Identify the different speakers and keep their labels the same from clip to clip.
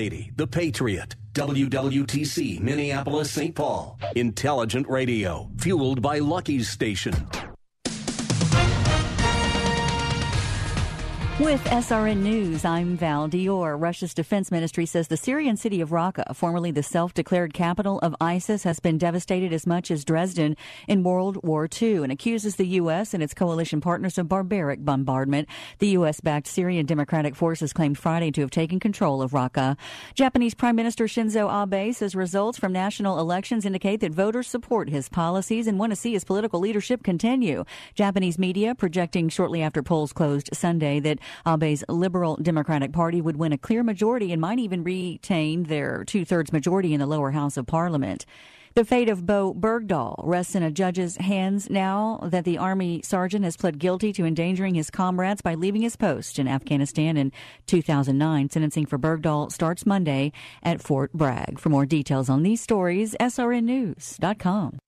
Speaker 1: 80, The Patriot, WWTC, Minneapolis, St. Paul. Intelligent radio, fueled by Lucky's Station.
Speaker 2: With SRN News, I'm Val Dior. Russia's defense ministry says the Syrian city of Raqqa, formerly the self-declared capital of ISIS, has been devastated as much as Dresden in World War II and accuses the U.S. and its coalition partners of barbaric bombardment. The U.S.-backed Syrian Democratic Forces claimed Friday to have taken control of Raqqa. Japanese Prime Minister Shinzo Abe says results from national elections indicate that voters support his policies and want to see his political leadership continue. Japanese media projecting shortly after polls closed Sunday that Abe's Liberal Democratic Party would win a clear majority and might even retain their two thirds majority in the lower house of parliament. The fate of Bowe Bergdahl rests in a judge's hands now that the Army sergeant has pled guilty to endangering his comrades by leaving his post in Afghanistan in 2009. Sentencing for Bergdahl starts Monday at Fort Bragg. For more details on these stories, srnnews.com.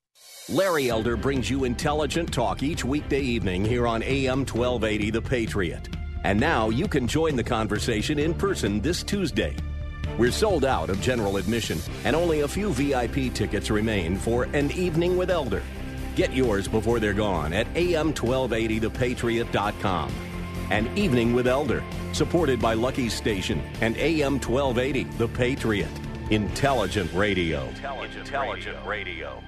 Speaker 1: Larry Elder brings you intelligent talk each weekday evening here on AM 1280 The Patriot. And now you can join the conversation in person this Tuesday. We're sold out of general admission, and only a few VIP tickets remain for An Evening with Elder. Get yours before they're gone at am1280thepatriot.com. An Evening with Elder, supported by Lucky Station and AM 1280 The Patriot. Intelligent radio. Intelligent, Intelligent radio.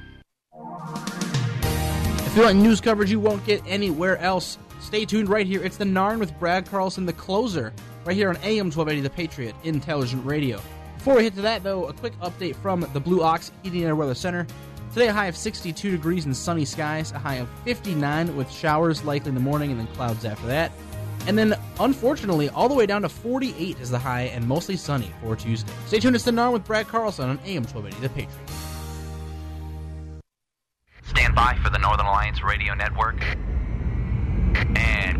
Speaker 3: If you want news coverage you won't get anywhere else, Stay tuned right here. It's the Narn with Brad Carlson, the closer, right here on AM 1280 The Patriot, Intelligent Radio. Before we hit to that, though, a quick update from the Blue Ox Heating and Weather Center. Today, a high of 62 degrees and sunny skies, a high of 59 with showers likely in the morning and then clouds after that. And then, unfortunately, all the way down to 48 is the high and mostly sunny for Tuesday. Stay tuned. It's the Narn with Brad Carlson on AM 1280 The Patriot.
Speaker 4: Stand by for the Northern Alliance Radio Network.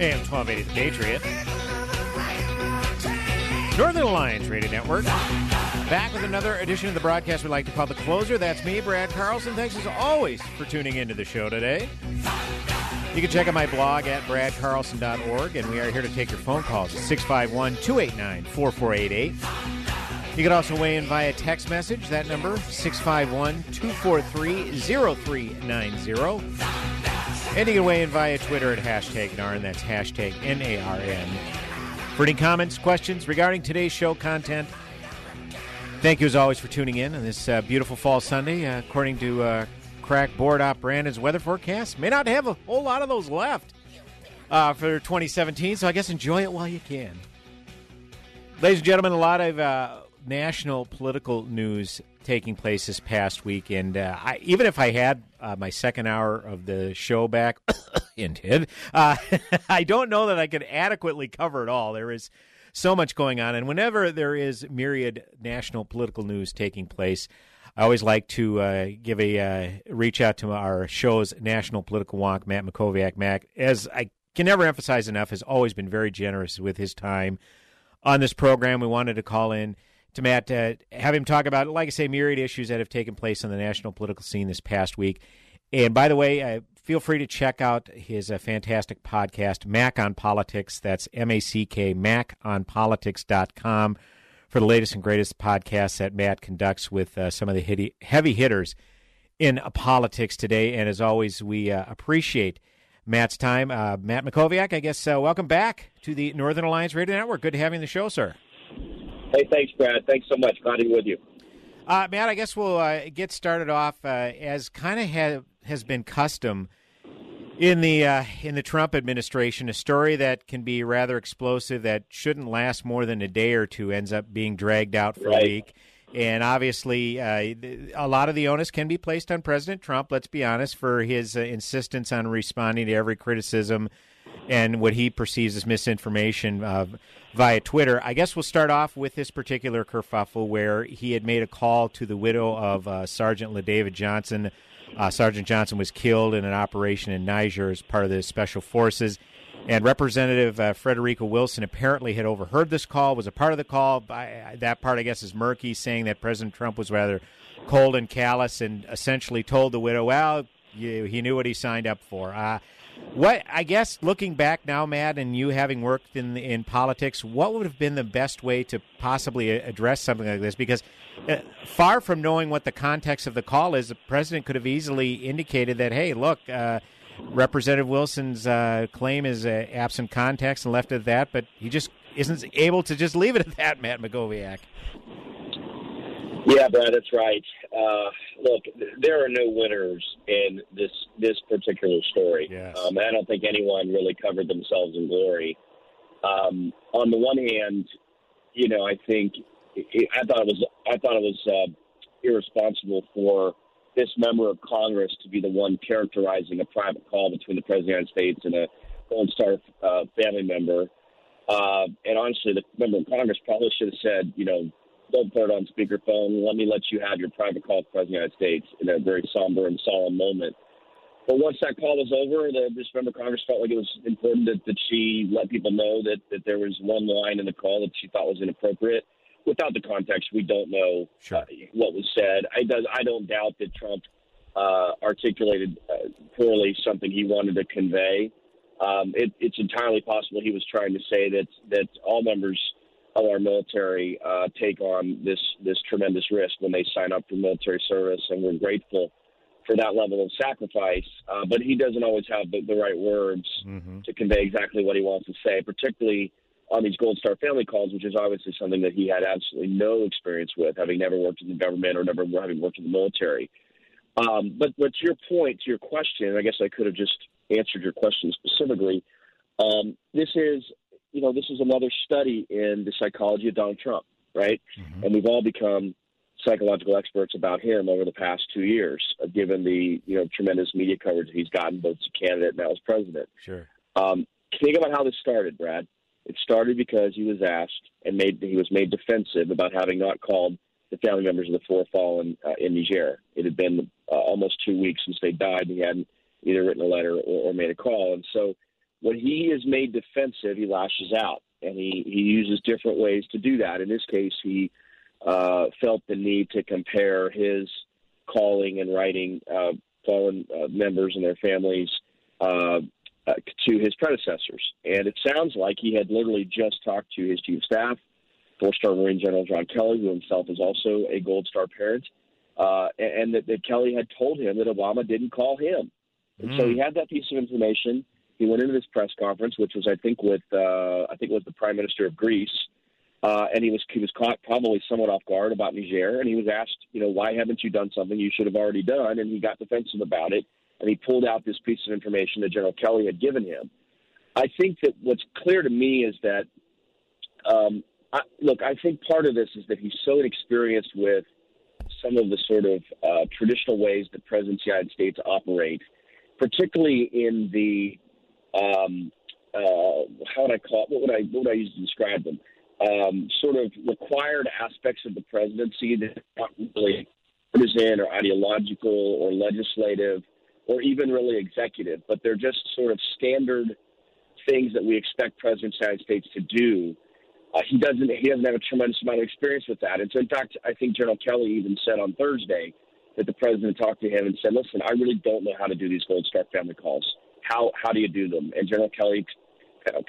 Speaker 5: AM 1280 The Patriot. Northern Alliance Radio Network. Back with another edition of the broadcast we like to call The Closer. That's me, Brad Carlson. Thanks as always for tuning into the show today. You can check out my blog at bradcarlson.org, and we are here to take your phone calls at 651 289 4488. You can also weigh in via text message. That number, 651 243 0390. And you can weigh in via Twitter at hashtag NARN. That's hashtag N A R N. For any comments, questions regarding today's show content, thank you as always for tuning in on this uh, beautiful fall Sunday. Uh, according to uh, Crack Board Op Brandon's weather forecast, may not have a whole lot of those left uh, for 2017, so I guess enjoy it while you can. Ladies and gentlemen, a lot of uh, national political news taking place this past week, and uh, I, even if I had uh, my second hour of the show back, hinted, uh, I don't know that I could adequately cover it all. There is so much going on, and whenever there is myriad national political news taking place. I always like to uh, give a uh, reach out to our show's national political wonk, Matt Mackowiak. Mac, as I can never emphasize enough, has always been very generous with his time on this program. We wanted to call in to Matt, uh, have him talk about, like I say, myriad issues that have taken place on the national political scene this past week. And by the way, uh, feel free to check out his uh, fantastic podcast, Mac on Politics. That's M A C K, maconpolitics.com, for the latest and greatest podcasts that Matt conducts with uh, some of the heavy hitters in politics today. And as always, we uh, appreciate Matt's time. Uh, Matt Mackowiak, I guess, welcome back to the Northern Alliance Radio Network. Good to have you on the show, sir.
Speaker 6: Hey, thanks, Brad. Thanks so much. Glad to be with you.
Speaker 5: Uh, Matt, I guess we'll uh, get started off uh, as kind of ha- has been custom in the uh, in the Trump administration. A story that can be rather explosive that shouldn't last more than a day or two ends up being dragged out for
Speaker 6: Right.
Speaker 5: a week. And obviously, uh, th- a lot of the onus can be placed on President Trump. Let's be honest, for his uh, insistence on responding to every criticism and what he perceives as misinformation uh, via Twitter. I guess we'll start off with this particular kerfuffle where he had made a call to the widow of uh, Sergeant LaDavid Johnson. Uh, Sergeant Johnson was killed in an operation in Niger as part of the special forces. And Representative uh, Frederica Wilson apparently had overheard this call, was a part of the call. That part, I guess, is murky, saying that President Trump was rather cold and callous and essentially told the widow, well, you, he knew what he signed up for. Uh, what I guess looking back now, Matt, and you having worked in in politics, what would have been the best way to possibly address something like this? Because uh, far from knowing what the context of the call is, the president could have easily indicated that, hey, look. Uh, Representative Wilson's uh, claim is uh, absent context and left it at that, but he just isn't able to just leave it at that, Matt Mackowiak.
Speaker 6: Yeah, Brad, that's right. Uh, look, there are no winners in this this particular story.
Speaker 5: Yes.
Speaker 6: Um, I don't think anyone really covered themselves in glory. Um, on the one hand, you know, I think it, I thought it was I thought it was uh, irresponsible for this member of Congress to be the one characterizing a private call between the President of the United States and a Gold Star uh, family member. Uh, and honestly, the member of Congress probably should have said, you know, don't put it on speakerphone. Let me let you have your private call with the President of the United States in a very somber and solemn moment. But once that call was over, the, this member of Congress felt like it was important that, that she let people know that, that there was one line in the call that she thought was inappropriate. Without the context, we don't know
Speaker 5: Sure.
Speaker 6: uh, what was said. I, does, I don't doubt that Trump uh, articulated uh, poorly something he wanted to convey. Um, it, it's entirely possible he was trying to say that that all members of our military uh, take on this this tremendous risk when they sign up for military service, and we're grateful for that level of sacrifice. Uh, but he doesn't always have the, the right words to convey exactly what he wants to say, particularly on these Gold Star family calls, which is obviously something that he had absolutely no experience with, having never worked in the government or never having worked in the military. Um, but, but to your point, to your question, I guess I could have just answered your question specifically. Um, this is, you know, this is another study in the psychology of Donald Trump, right? And we've all become psychological experts about him over the past two years, uh, given the you know tremendous media coverage he's gotten both as a candidate and now as president.
Speaker 5: Sure.
Speaker 6: Um, think about how this started, Brad. It started because he was asked and made he was made defensive about having not called the family members of the four fallen uh, in Niger. It had been uh, almost two weeks since they died. and He hadn't either written a letter or, or made a call, and so when he is made defensive, he lashes out and he he uses different ways to do that. In this case, he uh, felt the need to compare his calling and writing uh, fallen uh, members and their families uh, uh, to his predecessors. And it sounds like he had literally just talked to his chief of staff, four-star Marine General John Kelly, who himself is also a Gold Star parent, uh, and, and that, that Kelly had told him that Obama didn't call him. And so he had that piece of information. He went into this press conference, which was, I think, with uh, I think it was the Prime Minister of Greece, uh, and he was he was caught probably somewhat off guard about Niger, and he was asked, you know, why haven't you done something you should have already done? And he got defensive about it, and he pulled out this piece of information that General Kelly had given him. I think that what's clear to me is that, um, I, look, I think part of this is that he's so inexperienced with some of the sort of uh, traditional ways that presidents of the United States operate, particularly in the um, uh, how would I call it? What would I what would I use to describe them? Um, sort of required aspects of the presidency that are not really partisan or ideological or legislative or even really executive, but they're just sort of standard things that we expect presidents of the United States to do. Uh, he doesn't he doesn't have a tremendous amount of experience with that. And so, in fact, I think General Kelly even said on Thursday that the president talked to him and said, "Listen, I really don't know how to do these Gold Star family calls. How how do you do them?" And General Kelly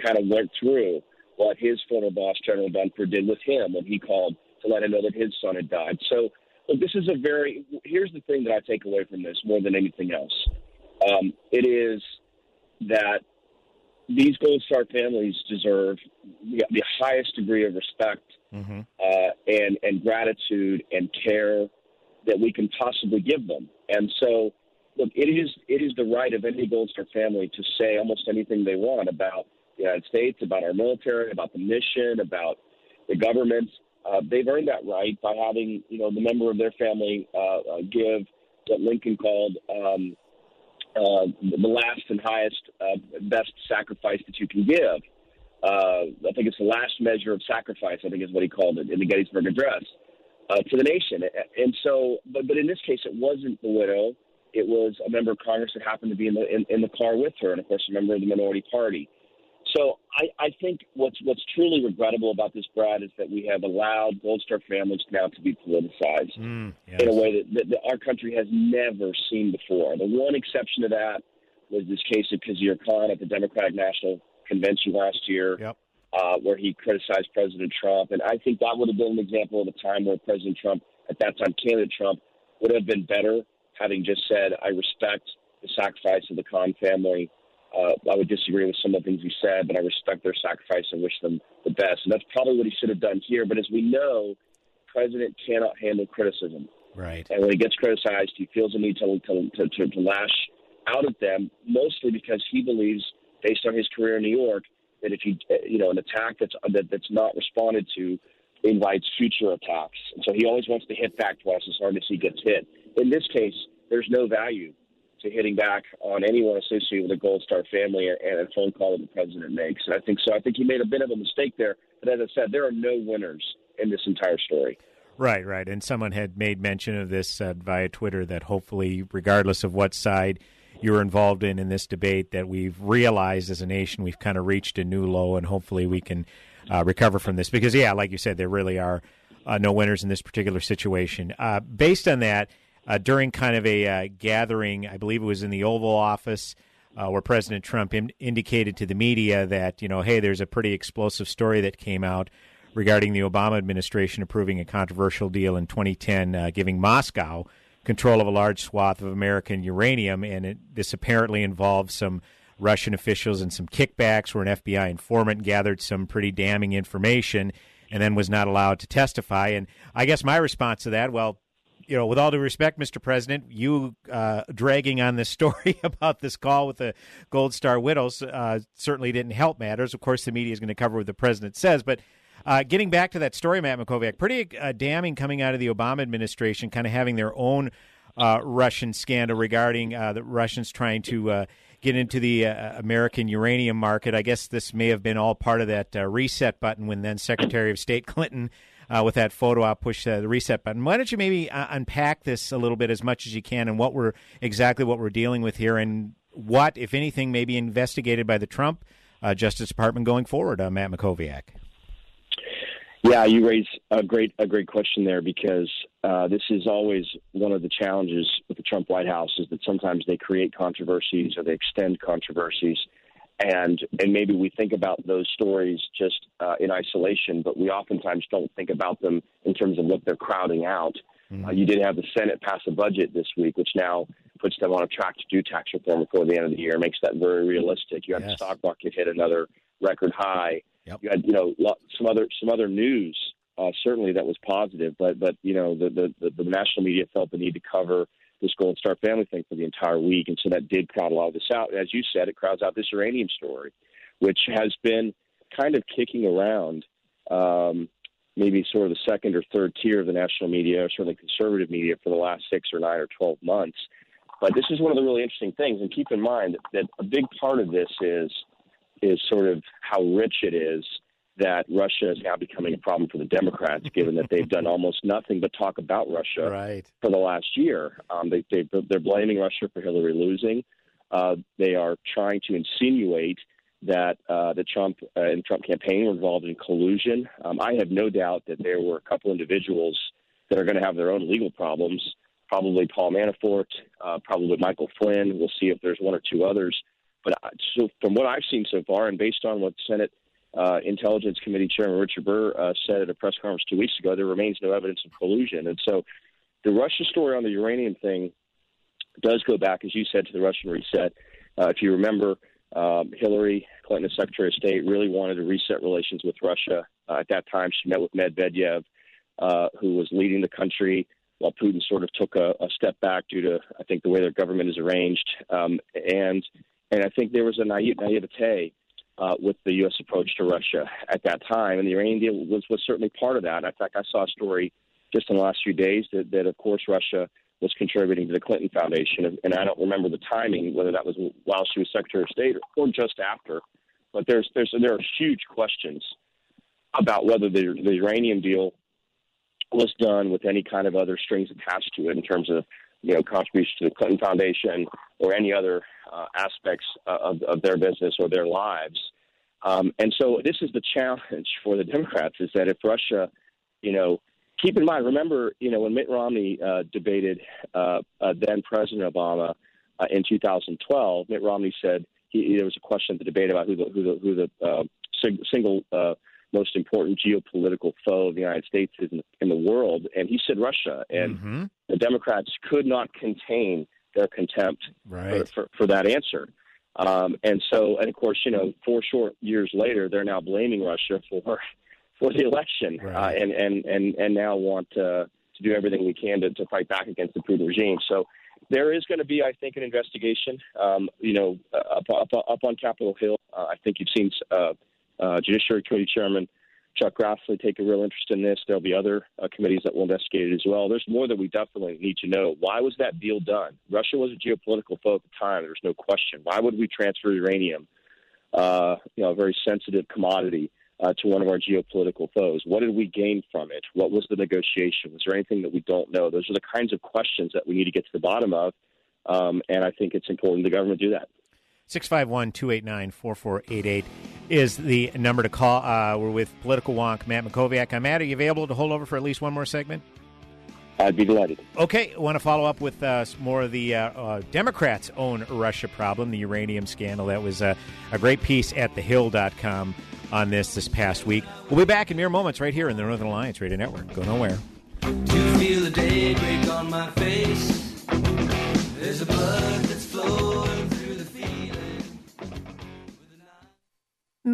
Speaker 6: kind of went through what his former boss, General Dunford, did with him when he called to let him know that his son had died. So, look, this is a very here's the thing that I take away from this more than anything else. Um, it is that these Gold Star families deserve the, the highest degree of respect
Speaker 5: Mm-hmm.
Speaker 6: uh, and and gratitude and care that we can possibly give them. And so, look, it is it is the right of any Gold Star family to say almost anything they want about the United States, about our military, about the mission, about the government. Uh, they've earned that right by having you know the member of their family uh, uh, give what Lincoln called um, uh, the last and highest, uh, best sacrifice that you can give. Uh, I think it's the last measure of sacrifice. I think is what he called it in the Gettysburg Address to the nation. And so, but but in this case, it wasn't the widow. It was a member of Congress that happened to be in the in, in the car with her, and of course, a member of the minority party. So I, I think what's what's truly regrettable about this, Brad, is that we have allowed Gold Star families now to be politicized
Speaker 5: Mm, yes.
Speaker 6: in a way that, that, that our country has never seen before. The one exception to that was this case of Khizr Khan at the Democratic National Convention last year,
Speaker 5: Yep.
Speaker 6: uh, where he criticized President Trump. And I think that would have been an example of a time where President Trump, at that time, candidate Trump, would have been better having just said, I respect the sacrifice of the Khan family. Uh, I would disagree with some of the things he said, but I respect their sacrifice and wish them the best. And that's probably what he should have done here. But as we know, president cannot handle criticism.
Speaker 5: Right.
Speaker 6: And when he gets criticized, he feels the need to, to, to, to, lash out at them, mostly because he believes, based on his career in New York, that if you, you know, an attack that's, that, that's not responded to invites future attacks. And so he always wants to hit back twice as hard as he gets hit. In this case, there's no value to hitting back on anyone associated with the Gold Star family and a phone call that the president makes. And I think so. I think he made a bit of a mistake there. But as I said, there are no winners in this entire story.
Speaker 5: Right, right. And someone had made mention of this uh, via Twitter that hopefully, regardless of what side you're involved in in this debate, that we've realized as a nation we've kind of reached a new low, and hopefully we can uh, recover from this. Because, yeah, like you said, there really are uh, no winners in this particular situation. Uh, based on that, uh, during kind of a uh, gathering, I believe it was in the Oval Office. Uh, where President Trump in- indicated to the media that, you know, hey, there's a pretty explosive story that came out regarding the Obama administration approving a controversial deal in 2010, uh, giving Moscow control of a large swath of American uranium. And it, this apparently involved some Russian officials and some kickbacks, where an FBI informant gathered some pretty damning information and then was not allowed to testify. And I guess my response to that, well, you know, with all due respect, Mr. President, you uh, dragging on this story about this call with the Gold Star widows uh, certainly didn't help matters. Of course, the media is going to cover what the president says, but uh, getting back to that story, Matt Mackowiak, pretty uh, damning coming out of the Obama administration, kind of having their own uh, Russian scandal regarding uh, the Russians trying to get into the American uranium market. I guess this may have been all part of that reset button when then Secretary of State Clinton. Uh, with that photo op, push uh, the reset button. Why don't you maybe uh, unpack this a little bit as much as you can, and what we're exactly what we're dealing with here, and what, if anything, may be investigated by the Trump uh, Justice Department going forward, uh, Matt Mackowiak.
Speaker 6: Yeah, you raise a great a great question there because uh, this is always one of the challenges with the Trump White House is that sometimes they create controversies or they extend controversies, and and maybe we think about those stories just uh, in isolation, but we oftentimes don't think about them in terms of what they're crowding out. Uh, you did have the Senate pass a budget this week, which now puts them on a track to do tax reform before the end of the year, makes that very realistic. You had the stock market hit another record high.
Speaker 5: Yep.
Speaker 6: You had you know lo- some other some other news uh, certainly that was positive, but but you know the, the the the national media felt the need to cover this Gold Star family thing for the entire week, and so that did crowd a lot of this out. As you said, it crowds out this uranium story, which has been kind of kicking around. Um, maybe sort of the second or third tier of the national media, or certainly conservative media, for the last six or nine or twelve months. But this is one of the really interesting things, and keep in mind that a big part of this is is sort of how rich it is that Russia is now becoming a problem for the Democrats, given that they've done almost nothing but talk about Russia
Speaker 5: Right.
Speaker 6: for the last year. Um, they, they, they're blaming Russia for Hillary losing. Uh, they are trying to insinuate that uh, the Trump uh, and Trump campaign were involved in collusion. Um, I have no doubt that there were a couple individuals that are going to have their own legal problems. Probably Paul Manafort, uh, probably Michael Flynn. We'll see if there's one or two others. But so from what I've seen so far, and based on what Senate uh, Intelligence Committee Chairman Richard Burr uh, said at a press conference two weeks ago, there remains no evidence of collusion. And so the Russia story on the uranium thing does go back, as you said, to the Russian reset. Uh, if you remember, um, Hillary Clinton, as Secretary of State, really wanted to reset relations with Russia Uh, at that time, she met with Medvedev, uh, who was leading the country while Putin sort of took a, a step back due to, I think, the way their government is arranged. Um, and and I think there was a naive, naivete uh, with the U.S. approach to Russia at that time, and the uranium deal was was certainly part of that. In fact, I saw a story just in the last few days that, that of course, Russia was contributing to the Clinton Foundation, and I don't remember the timing, whether that was while she was Secretary of State or just after. But there's there's there are huge questions about whether the the uranium deal was done with any kind of other strings attached to it in terms of you know contribution to the Clinton Foundation or any other uh, aspects of, of their business or their lives. Um, and so this is the challenge for the Democrats is that if Russia, you know, keep in mind, remember, you know, when Mitt Romney uh, debated uh, uh, then President Obama uh, in 2012, Mitt Romney said he, there was a question at the debate about who the who the, who the uh, single uh, most important geopolitical foe of the United States in, in the world, and he said Russia, and
Speaker 5: mm-hmm.
Speaker 6: the Democrats could not contain their contempt
Speaker 5: right.
Speaker 6: for, for, for that answer. Um, and so, and of course, you know, four short years later, they're now blaming Russia for for the election,
Speaker 5: right.
Speaker 6: uh, and and and and now want uh, to do everything we can to, to fight back against the Putin regime. So there is going to be, I think, an investigation. Um, you know, up, up, up on Capitol Hill. Uh, I think you've seen uh, uh, Judiciary Committee Chairman Chuck Grassley take a real interest in this. There'll be other uh, committees that will investigate it as well. There's more that we definitely need to know. Why was that deal done? Russia was a geopolitical foe at the time. There's no question. Why would we transfer uranium, uh, you know, a very sensitive commodity, uh, to one of our geopolitical foes? What did we gain from it? What was the negotiation? Was there anything that we don't know? Those are the kinds of questions that we need to get to the bottom of. Um, and I think it's important the government do that.
Speaker 5: 651 289 4488 is the number to call. Uh, we're with political wonk Matt Mackowiak. I'm Matt. Are you available to hold over for at least one more segment?
Speaker 6: I'd be delighted.
Speaker 5: Okay, I want to follow up with uh, more of the uh, uh, Democrats' own Russia problem, the uranium scandal. That was uh, a great piece at thehill.com on this this past week. We'll be back in mere moments right here in the Northern Alliance Radio Network. Go nowhere.
Speaker 7: To feel the day break on my face, there's a blood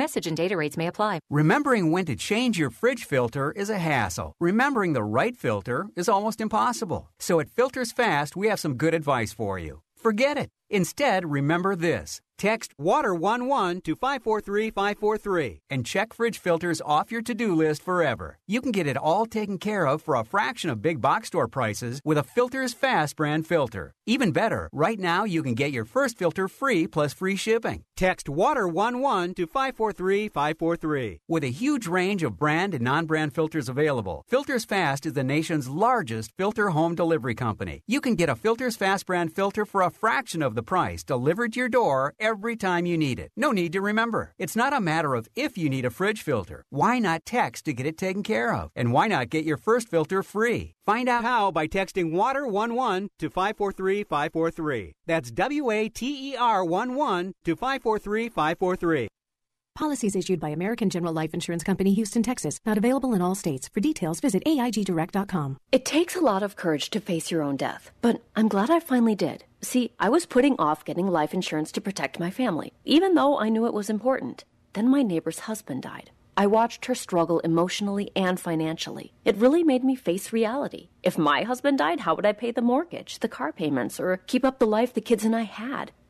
Speaker 8: Message and data rates may apply.
Speaker 9: Remembering when to change your fridge filter is a hassle. Remembering the right filter is almost impossible. So at Filters Fast, we have some good advice for you. Forget it. Instead, remember this. Text WATER11 to 543543 and check fridge filters off your to do list forever. You can get it all taken care of for a fraction of big box store prices with a Filters Fast brand filter. Even better, right now you can get your first filter free plus free shipping. Text WATER11 to 543543. With a huge range of brand and non brand filters available, Filters Fast is the nation's largest filter home delivery company. You can get a Filters Fast brand filter for a fraction of the price delivered to your door every time you need it. No need to remember. It's not a matter of if you need a fridge filter. Why not text to get it taken care of? And why not get your first filter free? Find out how by texting WATER11 to 543543. That's W A T E R 11 to 543543.
Speaker 10: Policies issued by American General Life Insurance Company, Houston, Texas. Not available in all states. For details, visit AIGDirect.com.
Speaker 8: It takes a lot of courage to face your own death, but I'm glad I finally did. See, I was putting off getting life insurance to protect my family, even though I knew it was important. Then my neighbor's husband died. I watched her struggle emotionally and financially. It really made me face reality. If my husband died, how would I pay the mortgage, the car payments, or keep up the life the kids and I had?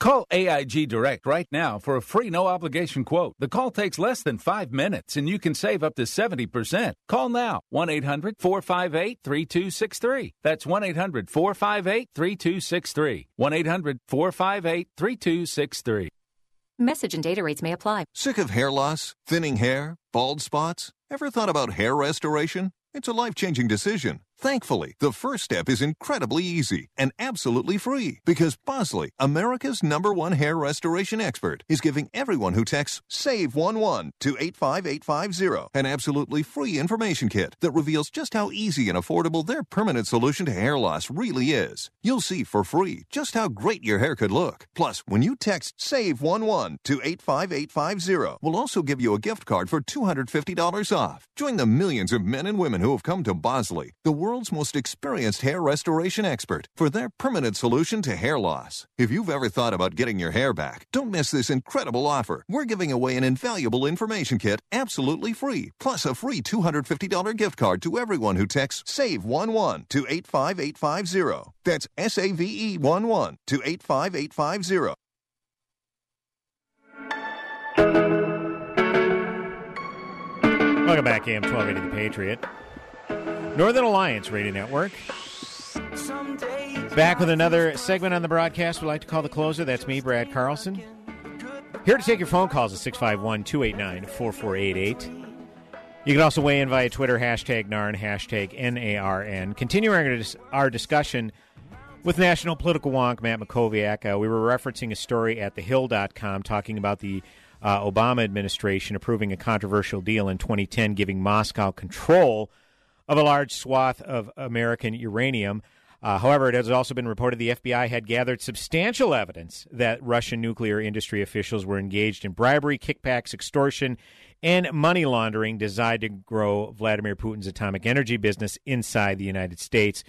Speaker 11: Call AIG Direct right now for a free no obligation quote. The call takes less than five minutes and you can save up to 70%. Call now 1 800 458 3263. That's 1 800 458 3263. 1 800 458 3263.
Speaker 8: Message and data rates may apply.
Speaker 12: Sick of hair loss, thinning hair, bald spots? Ever thought about hair restoration? It's a life changing decision. Thankfully, the first step is incredibly easy and absolutely free because Bosley, America's number one hair restoration expert, is giving everyone who texts SAVE11 to 85850 an absolutely free information kit that reveals just how easy and affordable their permanent solution to hair loss really is. You'll see for free just how great your hair could look. Plus, when you text SAVE11 to 85850, we'll also give you a gift card for $250 off. Join the millions of men and women who have come to Bosley, the world's most experienced hair restoration expert, for their permanent solution to hair loss. If you've ever thought about getting your hair back, don't miss this incredible offer. We're giving away an invaluable information kit absolutely free, plus a free $250 gift card to everyone who texts SAVE11 to 85850. That's S A V E 11 to 85850.
Speaker 5: Welcome back, AM 1280 The Patriot. Northern Alliance Radio Network. Back with another segment on the broadcast we like to call The Closer. That's me, Brad Carlson. Here to take your phone calls at 651 289 4488. You can also weigh in via Twitter, hashtag NARN, hashtag NARN. Continuing our, discussion with national political wonk Matt Mackowiak, uh, we were referencing a story at thehill.com talking about the uh, Obama administration approving a controversial deal in 2010 giving Moscow control of a large swath of American uranium. Uh, however, it has also been reported the FBI had gathered substantial evidence that Russian nuclear industry officials were engaged in bribery, kickbacks, extortion, and money laundering designed to grow Vladimir Putin's atomic energy business inside the United States.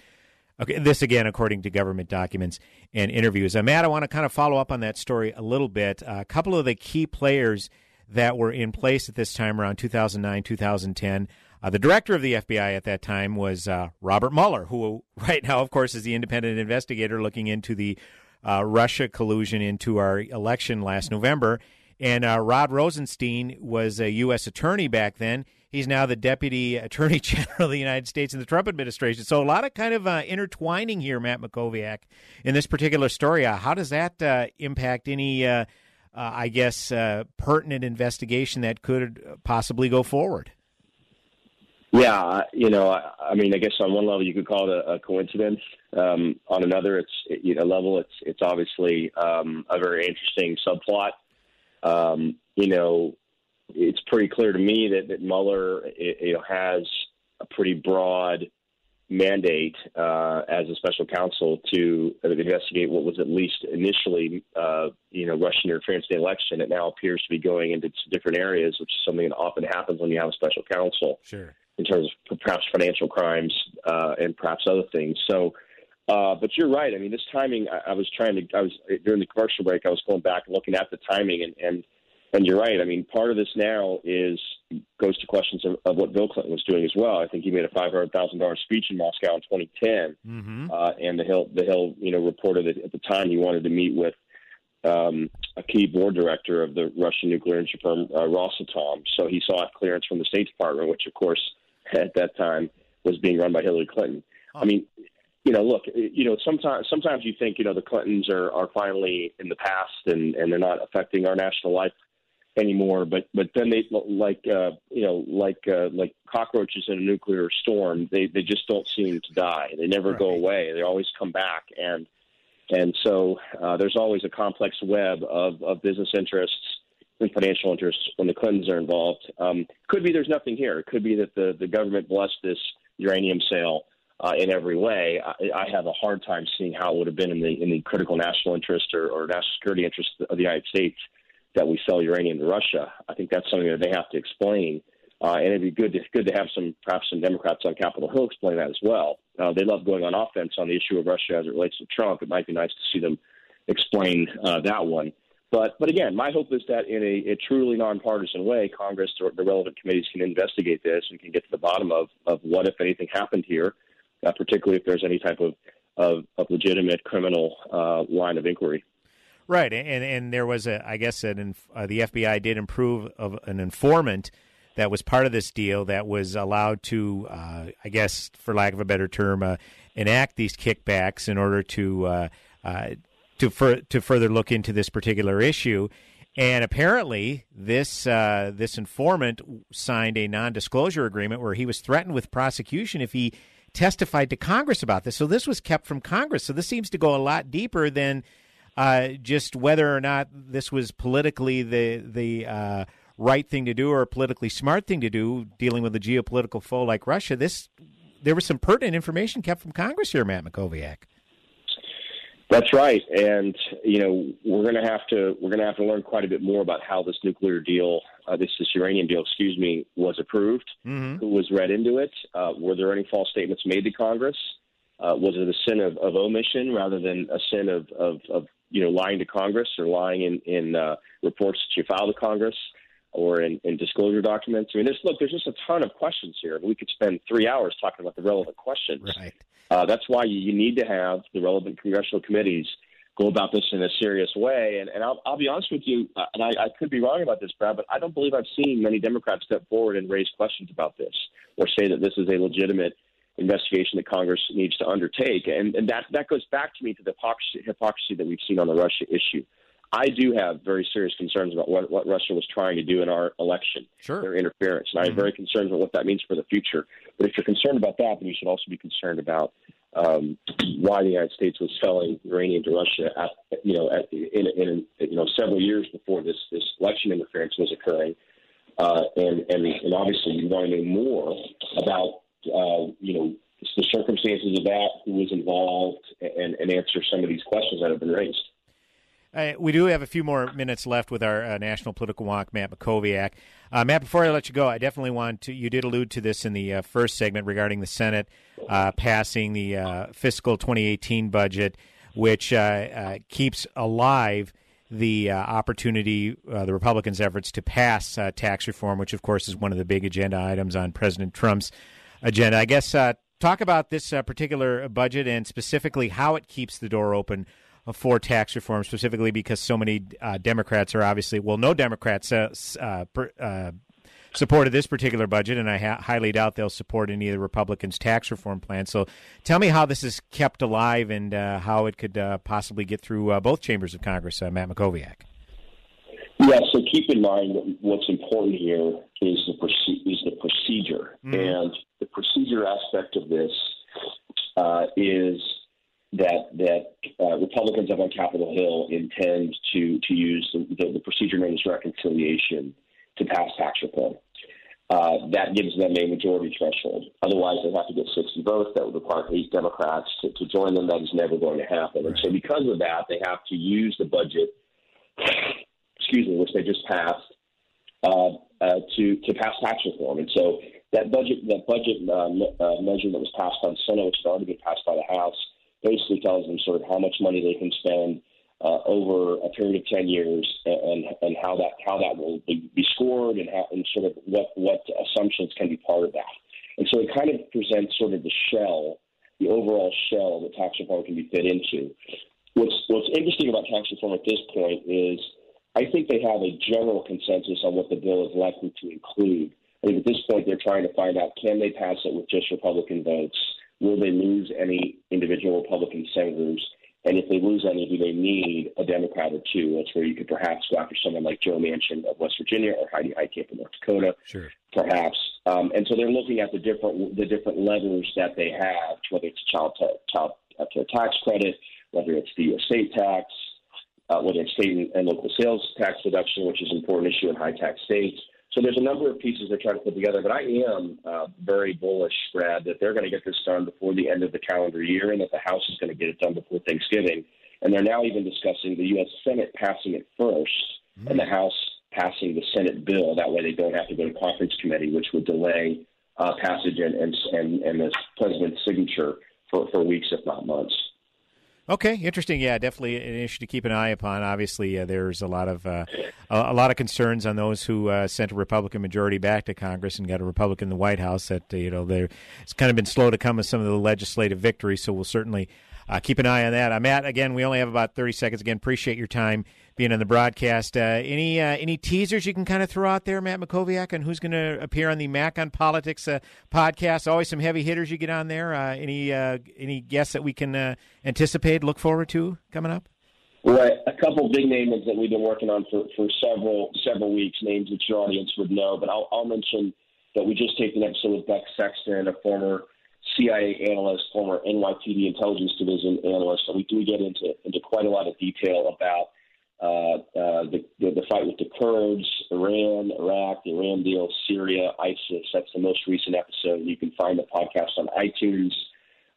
Speaker 5: Okay, this again, according to government documents and interviews. Uh, Matt, I want to kind of follow up on that story a little bit. Uh, a couple of the key players that were in place at this time around 2009, 2010. Uh, the director of the FBI at that time was uh, Robert Mueller, who right now, of course, is the independent investigator looking into the uh, Russia collusion into our election last November. And uh, Rod Rosenstein was a U.S. attorney back then. He's now the deputy attorney general of the United States in the Trump administration. So a lot of kind of uh, intertwining here, Matt Mackowiak, in this particular story. Uh, how does that impact any, I guess, pertinent investigation that could possibly go forward?
Speaker 6: Yeah, you know, I, I mean, I guess on one level you could call it a, a coincidence. Um, on another, it's you know level, it's it's obviously um, a very interesting subplot. Um, you know, it's pretty clear to me that, that Mueller you know, has a pretty broad mandate uh, as a special counsel to investigate what was at least initially, uh, you know, Russian interference in the election. It now appears to be going into different areas, which is something that often happens when you have a special counsel.
Speaker 5: Sure.
Speaker 6: In terms of perhaps financial crimes uh, and perhaps other things. So, uh, but you're right. I mean, this timing. I, I was trying to. I was during the commercial break. I was going back and looking at the timing, and and and you're right. I mean, part of this now is goes to questions of, of what Bill Clinton was doing as well. I think he made a five hundred thousand dollars speech in Moscow in 2010,
Speaker 5: mm-hmm.
Speaker 6: uh, and the Hill the Hill you know reported that at the time he wanted to meet with um, a key board director of the Russian nuclear energy firm uh, Rosatom. So he sought clearance from the State Department, which of course at that time was being run by Hillary Clinton. I mean, you know, look, you know, sometimes sometimes you think you know the Clintons are are finally in the past and and they're not affecting our national life anymore. But but then they like uh, you know like uh, like cockroaches in a nuclear storm. They they just don't seem to die. They never right. go away. They always come back and and so uh, there's always a complex web of of business interests and financial interests when the Clintons are involved. Um, could be there's nothing here. It could be that the the government blessed this uranium sale. Uh, in every way, I, I have a hard time seeing how it would have been in the in the critical national interest or, or national security interest of the United States that we sell uranium to Russia. I think that's something that they have to explain. Uh, and it'd be good to, good to have some perhaps some Democrats on Capitol Hill explain that as well. Uh, they love going on offense on the issue of Russia as it relates to Trump. It might be nice to see them explain uh, that one. But but again, my hope is that in a, a truly nonpartisan way, Congress or the relevant committees can investigate this and can get to the bottom of, of what, if anything, happened here, uh, particularly if there's any type of of, of legitimate criminal uh, line of inquiry.
Speaker 5: Right, and and there was a, I guess, an, uh, the FBI did improve of an informant that was part of this deal that was allowed to, uh, I guess, for lack of a better term, uh, enact these kickbacks in order to uh, uh, to to further look into this particular issue. And apparently, this uh, this informant signed a non-disclosure agreement where he was threatened with prosecution if he testified to Congress about this. So this was kept from Congress. So this seems to go a lot deeper than uh, just whether or not this was politically the the uh, right thing to do or a politically smart thing to do, dealing with a geopolitical foe like Russia. This there was some pertinent information kept from Congress here, Matt Mackowiak.
Speaker 6: That's right, and you know we're going to have to we're going to have to learn quite a bit more about how this nuclear deal, uh, this this uranium deal, excuse me, was approved.
Speaker 5: Mm-hmm.
Speaker 6: Who was read into it? Uh, were there any false statements made to Congress? Uh, was it a sin of, of omission rather than a sin of, of, of you know lying to Congress or lying in in uh, reports that you filed to Congress or in, in disclosure documents? I mean, there's look, there's just a ton of questions here. We could spend three hours talking about the relevant questions.
Speaker 5: Right.
Speaker 6: Uh, that's why you, need to have the relevant congressional committees go about this in a serious way. And, and I'll, I'll be honest with you, uh, and I, I could be wrong about this, Brad, but I don't believe I've seen many Democrats step forward and raise questions about this or say that this is a legitimate investigation that Congress needs to undertake. And, and that, that goes back to me to the hypocrisy, hypocrisy that we've seen on the Russia issue. I do have very serious concerns about what, what Russia was trying to do in our election,
Speaker 5: sure.
Speaker 6: their interference. And I'm
Speaker 5: Mhm.
Speaker 6: very concerned about what that means for the future. But if you're concerned about that, then you should also be concerned about um, why the United States was selling uranium to Russia, at, you know, at, in, in, you know, several years before this this election interference was occurring, uh, and and and obviously you want to know more about uh, you know the circumstances of that, who was involved, and, and answer some of these questions that have been raised.
Speaker 5: Uh, we do have a few more minutes left with our uh, national political walk, Matt Mackowiak. Uh, Matt, before I let you go, I definitely want to. You did allude to this in the uh, first segment regarding the Senate uh, passing the uh, fiscal 2018 budget, which keeps alive the opportunity, the Republicans' efforts to pass tax reform, which of course is one of the big agenda items on President Trump's agenda. I guess talk about this particular budget and specifically how it keeps the door open for tax reform, specifically because so many uh, Democrats are obviously, well, no Democrats uh, uh, per, uh, supported this particular budget, and I ha- highly doubt they'll support any of the Republicans' tax reform plan. So tell me how this is kept alive and uh, how it could uh, possibly get through both chambers of Congress, Matt Mackowiak.
Speaker 6: Yeah, so keep in mind that what's important here is the proce- is the procedure,
Speaker 5: Mhm.
Speaker 6: and the procedure aspect of this uh, is that that uh, Republicans up on Capitol Hill intend to to use the, the, the procedure known as reconciliation to pass tax reform. Uh, that gives them a majority threshold. Otherwise, they have to get 60 votes. That would require eight Democrats to, to join them. That is never going to happen. And so, because of that, they have to use the budget, excuse me, which they just passed, uh, uh, to to pass tax reform. And so, that budget that budget uh, uh, measure that was passed the Senate, which had already been passed by the House, basically tells them sort of how much money they can spend uh, over a period of ten years, and and how that how that will be, be scored, and how and sort of what what assumptions can be part of that. And so it kind of presents sort of the shell, the overall shell that tax reform can be fit into. What's what's interesting about tax reform at this point is I think they have a general consensus on what the bill is likely to include. I think at this point they're trying to find out can they pass it with just Republican votes? Will they lose any individual Republican senators? And if they lose any, do they need a Democrat or two? That's where you could perhaps go after someone like Joe Manchin of West Virginia or Heidi Heitkamp of North Dakota,
Speaker 5: Sure.
Speaker 6: perhaps. Um, and so they're looking at the different the different levers that they have, whether it's a child ta- child care tax credit, whether it's the estate tax, uh, whether it's state and, and local sales tax deduction, which is an important issue in high tax states. So there's a number of pieces they're trying to put together, but I am uh, very bullish, Brad, that they're going to get this done before the end of the calendar year, and that the House is going to get it done before Thanksgiving. And they're now even discussing the U.S. Senate passing it 1st and the House passing the Senate bill. That way, they don't have to go to conference committee, which would delay uh, passage and, and and and the president's signature for, for weeks, if not months.
Speaker 5: Okay, interesting. Yeah, definitely an issue to keep an eye upon. Obviously, uh, there's a lot of uh, a, a lot of concerns on those who uh, sent a Republican majority back to Congress and got a Republican in the White House. That uh, you know, they're it's kind of been slow to come with some of the legislative victories. So we'll certainly uh, keep an eye on that. Matt, again, we only have about thirty seconds. Again, appreciate your time being on the broadcast. Uh, any uh, any teasers you can kind of throw out there, Matt Mackowiak, and who's going to appear on the Mac on Politics uh, podcast? Always some heavy hitters you get on there. Uh, any uh, any guests that we can uh, anticipate, look forward to coming up?
Speaker 6: Right, a couple big names that we've been working on for, for several several weeks, names that your audience would know. But I'll, I'll mention that we just taped an episode with Buck Sexton, a former CIA analyst, former NYPD Intelligence Division analyst. So we do get into into quite a lot of detail about uh, uh, the, the fight with the Kurds, Iran, Iraq, the Iran deal, Syria, ISIS. That's the most recent episode. You can find the podcast on iTunes,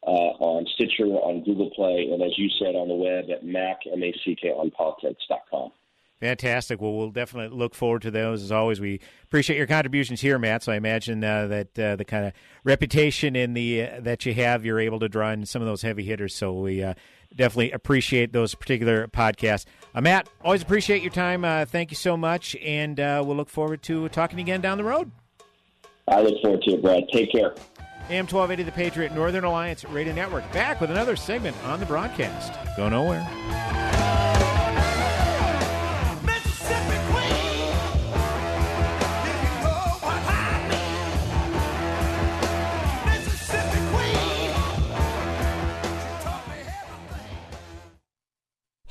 Speaker 6: uh, on Stitcher, on Google Play, and as you said, on the web at mac m a c k on politics.com.
Speaker 5: Fantastic. Well, we'll definitely look forward to those. As always, we appreciate your contributions here, Matt. So I imagine uh, that uh, the kind of reputation in the uh, that you have, you're able to draw in some of those heavy hitters. So we uh, definitely appreciate those particular podcasts. Uh, Matt, always appreciate your time. Uh, thank you so much, and we'll look forward to talking again down the road.
Speaker 6: I look forward to it, Brad. Take care.
Speaker 5: AM 1280 The Patriot Northern Alliance Radio Network back with another segment on the broadcast. Go nowhere.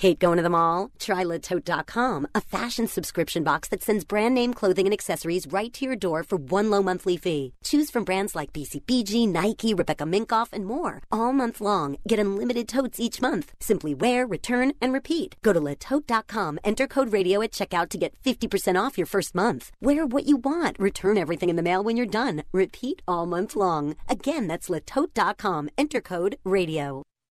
Speaker 13: Hate going to the mall? Try LeTote.com, a fashion subscription box that sends brand name clothing and accessories right to your door for one low monthly fee. Choose from brands like BCBG, Nike, Rebecca Minkoff, and more. All month long, get unlimited totes each month. Simply wear, return, and repeat. Go to LeTote.com, enter code radio at checkout to get 50% off your first month. Wear what you want, return everything in the mail when you're done. Repeat all month long. Again, that's LeTote.com, enter code radio.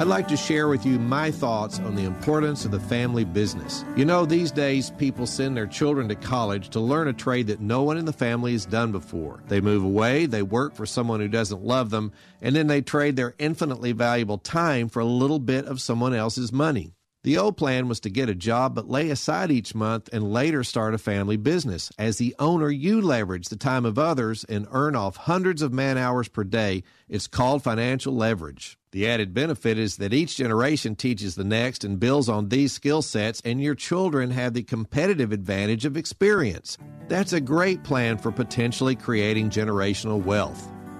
Speaker 14: I'd like to share with you my thoughts on the importance of the family business. You know, these days people send their children to college to learn a trade that no one in the family has done before. They move away, they work for someone who doesn't love them, and then they trade their infinitely valuable time for a little bit of someone else's money. The old plan was to get a job but lay aside each month and later start a family business. As the owner, you leverage the time of others and earn off hundreds of man hours per day. It's called financial leverage. The added benefit is that each generation teaches the next and builds on these skill sets, and your children have the competitive advantage of experience. That's a great plan for potentially creating generational wealth.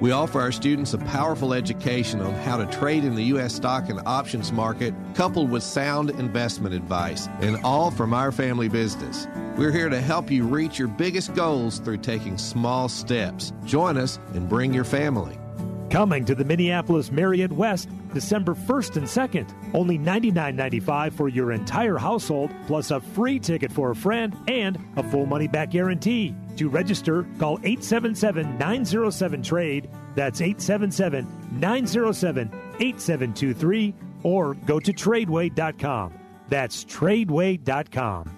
Speaker 14: We offer our students a powerful education on how to trade in the U.S. stock and options market, coupled with sound investment advice, and all from our family business. We're here to help you reach your biggest goals through taking small steps. Join us and bring your family.
Speaker 15: Coming to the Minneapolis Marriott West December 1st and 2nd. Only $99.95 for your entire household, plus a free ticket for a friend and a full money back guarantee. To register, call 877 907 TRADE. That's 877 907 8723 or go to tradeway.com. That's tradeway.com.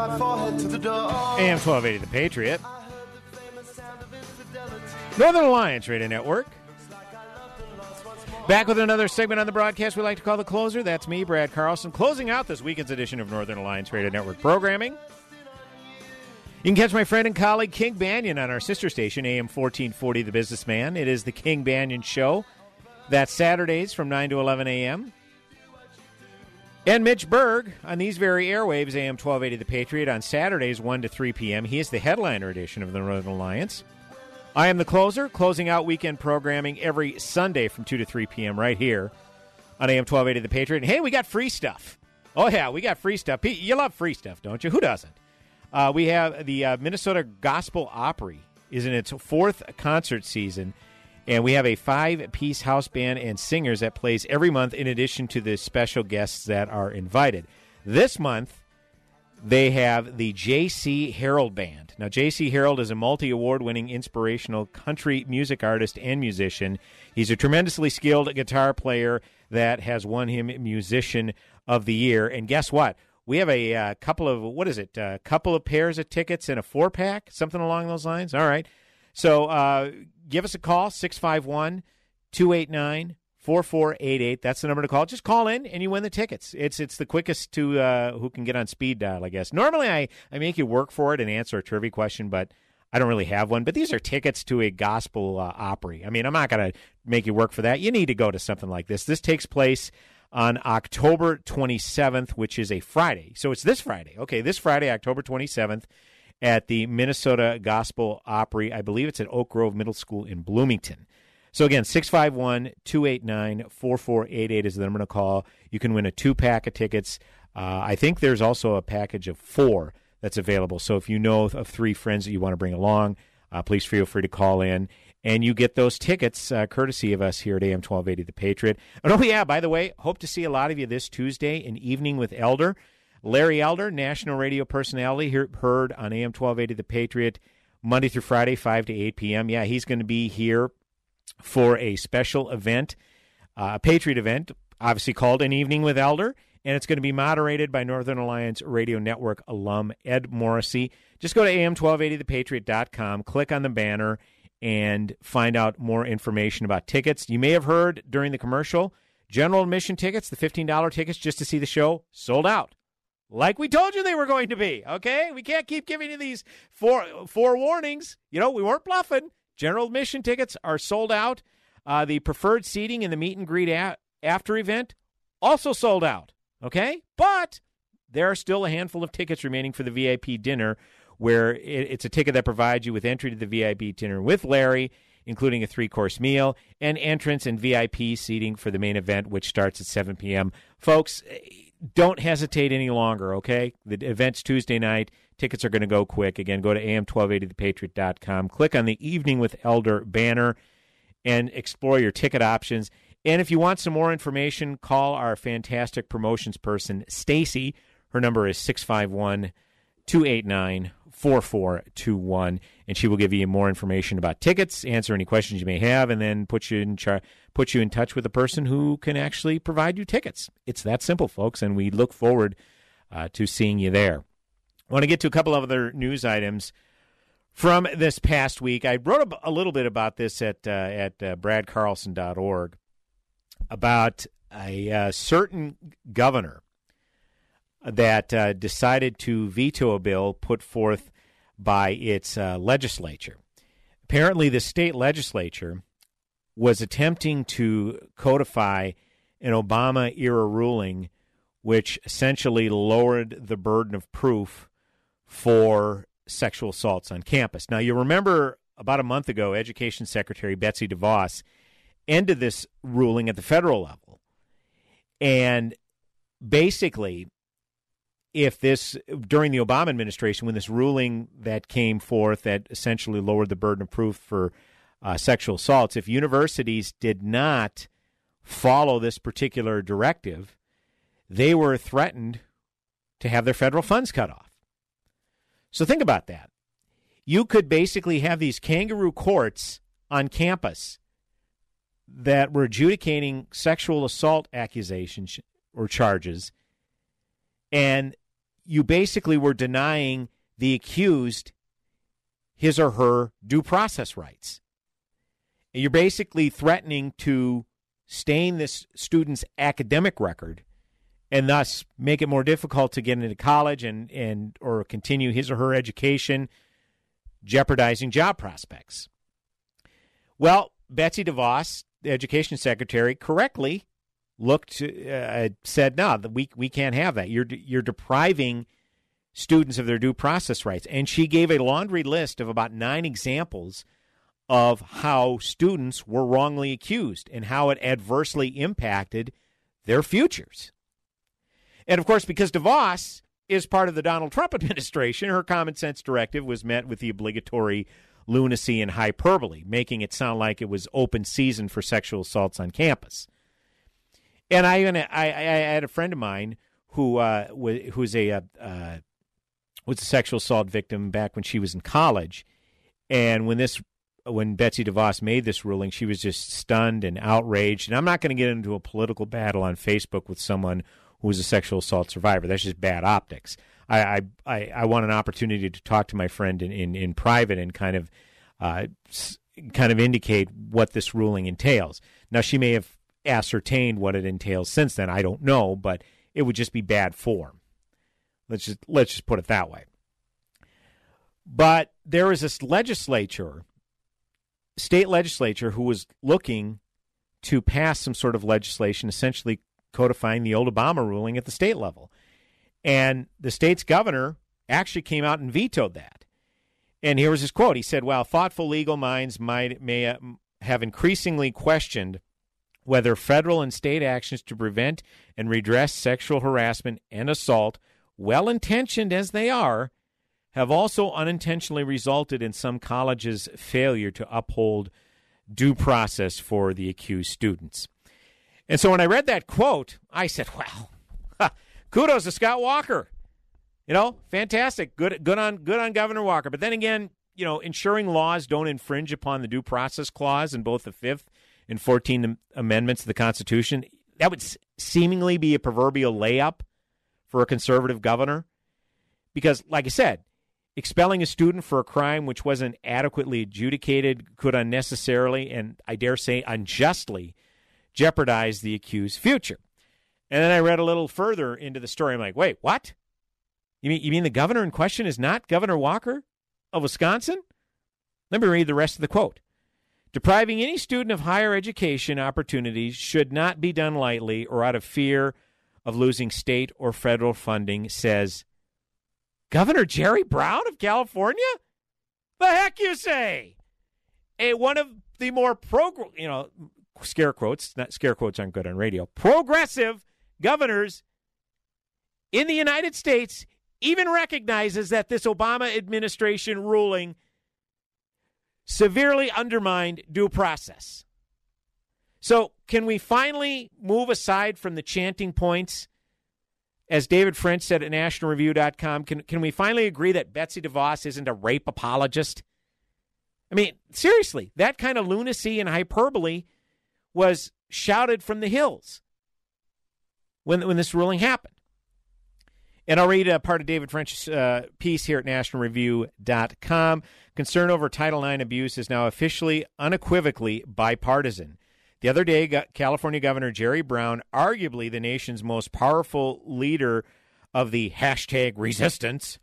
Speaker 5: AM 1280 The Patriot. Northern Alliance Radio Network. Back with another segment on the broadcast we like to call the closer. That's me, Brad Carlson, closing out this weekend's edition of Northern Alliance Radio Network programming. You can catch my friend and colleague King Banaian on our sister station, AM 1440 The Businessman. It is the King Banaian Show. That's Saturdays from 9 to 11 a.m. And Mitch Berg on these very airwaves, AM 1280 The Patriot, on Saturdays, 1 to 3 p.m. He is the headliner edition of the Northern Alliance. I am the closer, closing out weekend programming every Sunday from 2 to 3 p.m. right here on AM 1280 The Patriot. And hey, we got free stuff. Oh, yeah, we got free stuff. You love free stuff, don't you? Who doesn't? Uh, we have the uh, Minnesota Gospel Opry is in its fourth concert season, and we have a five-piece house band and singers that plays every month in addition to the special guests that are invited. This month, they have the J.C. Harold Band. Now, J.C. Harold is a multi award winning inspirational country music artist and musician. He's a tremendously skilled guitar player that has won him Musician of the Year. And guess what? We have a uh, couple of, what is it, a couple of pairs of tickets and a four pack, something along those lines. All right. So uh, give us a call, 651 289 4488. That's the number to call. Just call in and you win the tickets. It's it's the quickest to uh, who can get on speed dial, I guess. Normally I, I make you work for it and answer a trivia question, but I don't really have one. But these are tickets to a gospel uh, Opry. I mean, I'm not going to make you work for that. You need to go to something like this. This takes place on October 27th, which is a Friday. So it's this Friday. Okay, this Friday, October 27th at the Minnesota Gospel Opry. I believe it's at Oak Grove Middle School in Bloomington. So again, 651 289 4488 is the number to call. You can win a two pack of tickets. Uh, I think there's also a package of four that's available. So if you know of three friends that you want to bring along, uh, please feel free to call in. And you get those tickets uh, courtesy of us here at AM 1280 The Patriot. And oh, yeah, by the way, hope to see a lot of you this Tuesday in Evening with Elder. Larry Elder, national radio personality, heard on AM 1280 The Patriot Monday through Friday, 5 to 8 p.m. Yeah, he's going to be here for a special event, uh, a Patriot event, obviously called An Evening with Elder, and it's going to be moderated by Northern Alliance Radio Network alum Ed Morrissey. Just go to am1280thepatriot.com, click on the banner, and find out more information about tickets. You may have heard during the commercial, general admission tickets, the $15 tickets just to see the show, sold out. Like we told you they were going to be. Okay, we can't keep giving you these four four warnings. You know, we weren't bluffing. General admission tickets are sold out. Uh, the preferred seating in the meet and greet a- after event also sold out. Okay, but there are still a handful of tickets remaining for the VIP dinner, where it, it's a ticket that provides you with entry to the VIP dinner with Larry, including a three course meal and entrance and VIP seating for the main event, which starts at 7 p.m. Folks, don't hesitate any longer, okay? The event's Tuesday night. Tickets are going to go quick. Again, go to am1280thepatriot.com, click on the Evening with Elder banner, and explore your ticket options. And if you want some more information, call our fantastic promotions person, Stacy. Her number is 651 289 4421, and she will give you more information about tickets, answer any questions you may have, and then put you in char- put you in touch with a person who can actually provide you tickets. It's that simple, folks, and we look forward uh, to seeing you there. I want to get to a couple of other news items from this past week. I wrote a, little bit about this at uh, at uh, bradcarlson.org about a uh, certain governor that uh, decided to veto a bill put forth by its uh, legislature. Apparently, the state legislature was attempting to codify an Obama era ruling which essentially lowered the burden of proof for sexual assaults on campus. Now, you remember about a month ago, Education Secretary Betsy DeVos ended this ruling at the federal level. And basically, if this during the Obama administration, when this ruling that came forth that essentially lowered the burden of proof for uh, sexual assaults, if universities did not follow this particular directive, they were threatened to have their federal funds cut off. So think about that. You could basically have these kangaroo courts on campus that were adjudicating sexual assault accusations or charges, and you basically were denying the accused his or her due process rights. And you're basically threatening to stain this student's academic record and thus make it more difficult to get into college and, and or continue his or her education, jeopardizing job prospects. Well, Betsy DeVos, the education secretary, correctly looked uh, said no, we we can't have that. You're you're depriving students of their due process rights, and she gave a laundry list of about nine examples of how students were wrongly accused and how it adversely impacted their futures. And of course, because DeVos is part of the Donald Trump administration, her common sense directive was met with the obligatory lunacy and hyperbole, making it sound like it was open season for sexual assaults on campus. And I, even I, I had a friend of mine who uh, who's a uh, was a sexual assault victim back when she was in college, and when this when Betsy DeVos made this ruling, she was just stunned and outraged. And I'm not going to get into a political battle on Facebook with someone who was a sexual assault survivor. That's just bad optics. I I, I want an opportunity to talk to my friend in, in, in private and kind of uh, kind of indicate what this ruling entails. Now she may have ascertained what it entails since then. I don't know, but it would just be bad form. Let's just let's just put it that way. But there is this legislature, state legislature, who was looking to pass some sort of legislation, essentially codifying the old Obama ruling at the state level. And the state's governor actually came out and vetoed that. And here was his quote. He said, "While thoughtful legal minds might may uh, have increasingly questioned whether federal and state actions to prevent and redress sexual harassment and assault, well intentioned as they are, have also unintentionally resulted in some colleges' failure to uphold due process for the accused students. And so when I read that quote, I said, "Wow, kudos to Scott Walker. You know, fantastic. Good, good on, good on Governor Walker." But then again, you know, ensuring laws don't infringe upon the due process clause in both the Fifth and 14 Amendments to the Constitution that would seemingly be a proverbial layup for a conservative governor, because, like I said, expelling a student for a crime which wasn't adequately adjudicated could unnecessarily and I dare say unjustly jeopardize the accused's future. And then I read a little further into the story. I'm like, wait, what? You mean you mean the governor in question is not Governor Walker of Wisconsin? Let me read the rest of the quote. Depriving any student of higher education opportunities should not be done lightly or out of fear of losing state or federal funding, says Governor Jerry Brown of California? The heck you say? A one of the more pro, you know, scare quotes, not scare quotes aren't good on radio. Progressive governors in the United States even recognizes that this Obama administration ruling severely undermined due process. So, can we finally move aside from the chanting points? As David French said at nationalreview.com, can, can we finally agree that Betsy DeVos isn't a rape apologist? I mean, seriously, that kind of lunacy and hyperbole was shouted from the hills when, when this ruling happened. And I'll read a part of David French's uh, piece here at nationalreview.com. Concern over Title IX abuse is now officially, unequivocally bipartisan. The other day, California Governor Jerry Brown, arguably the nation's most powerful leader of the hashtag resistance,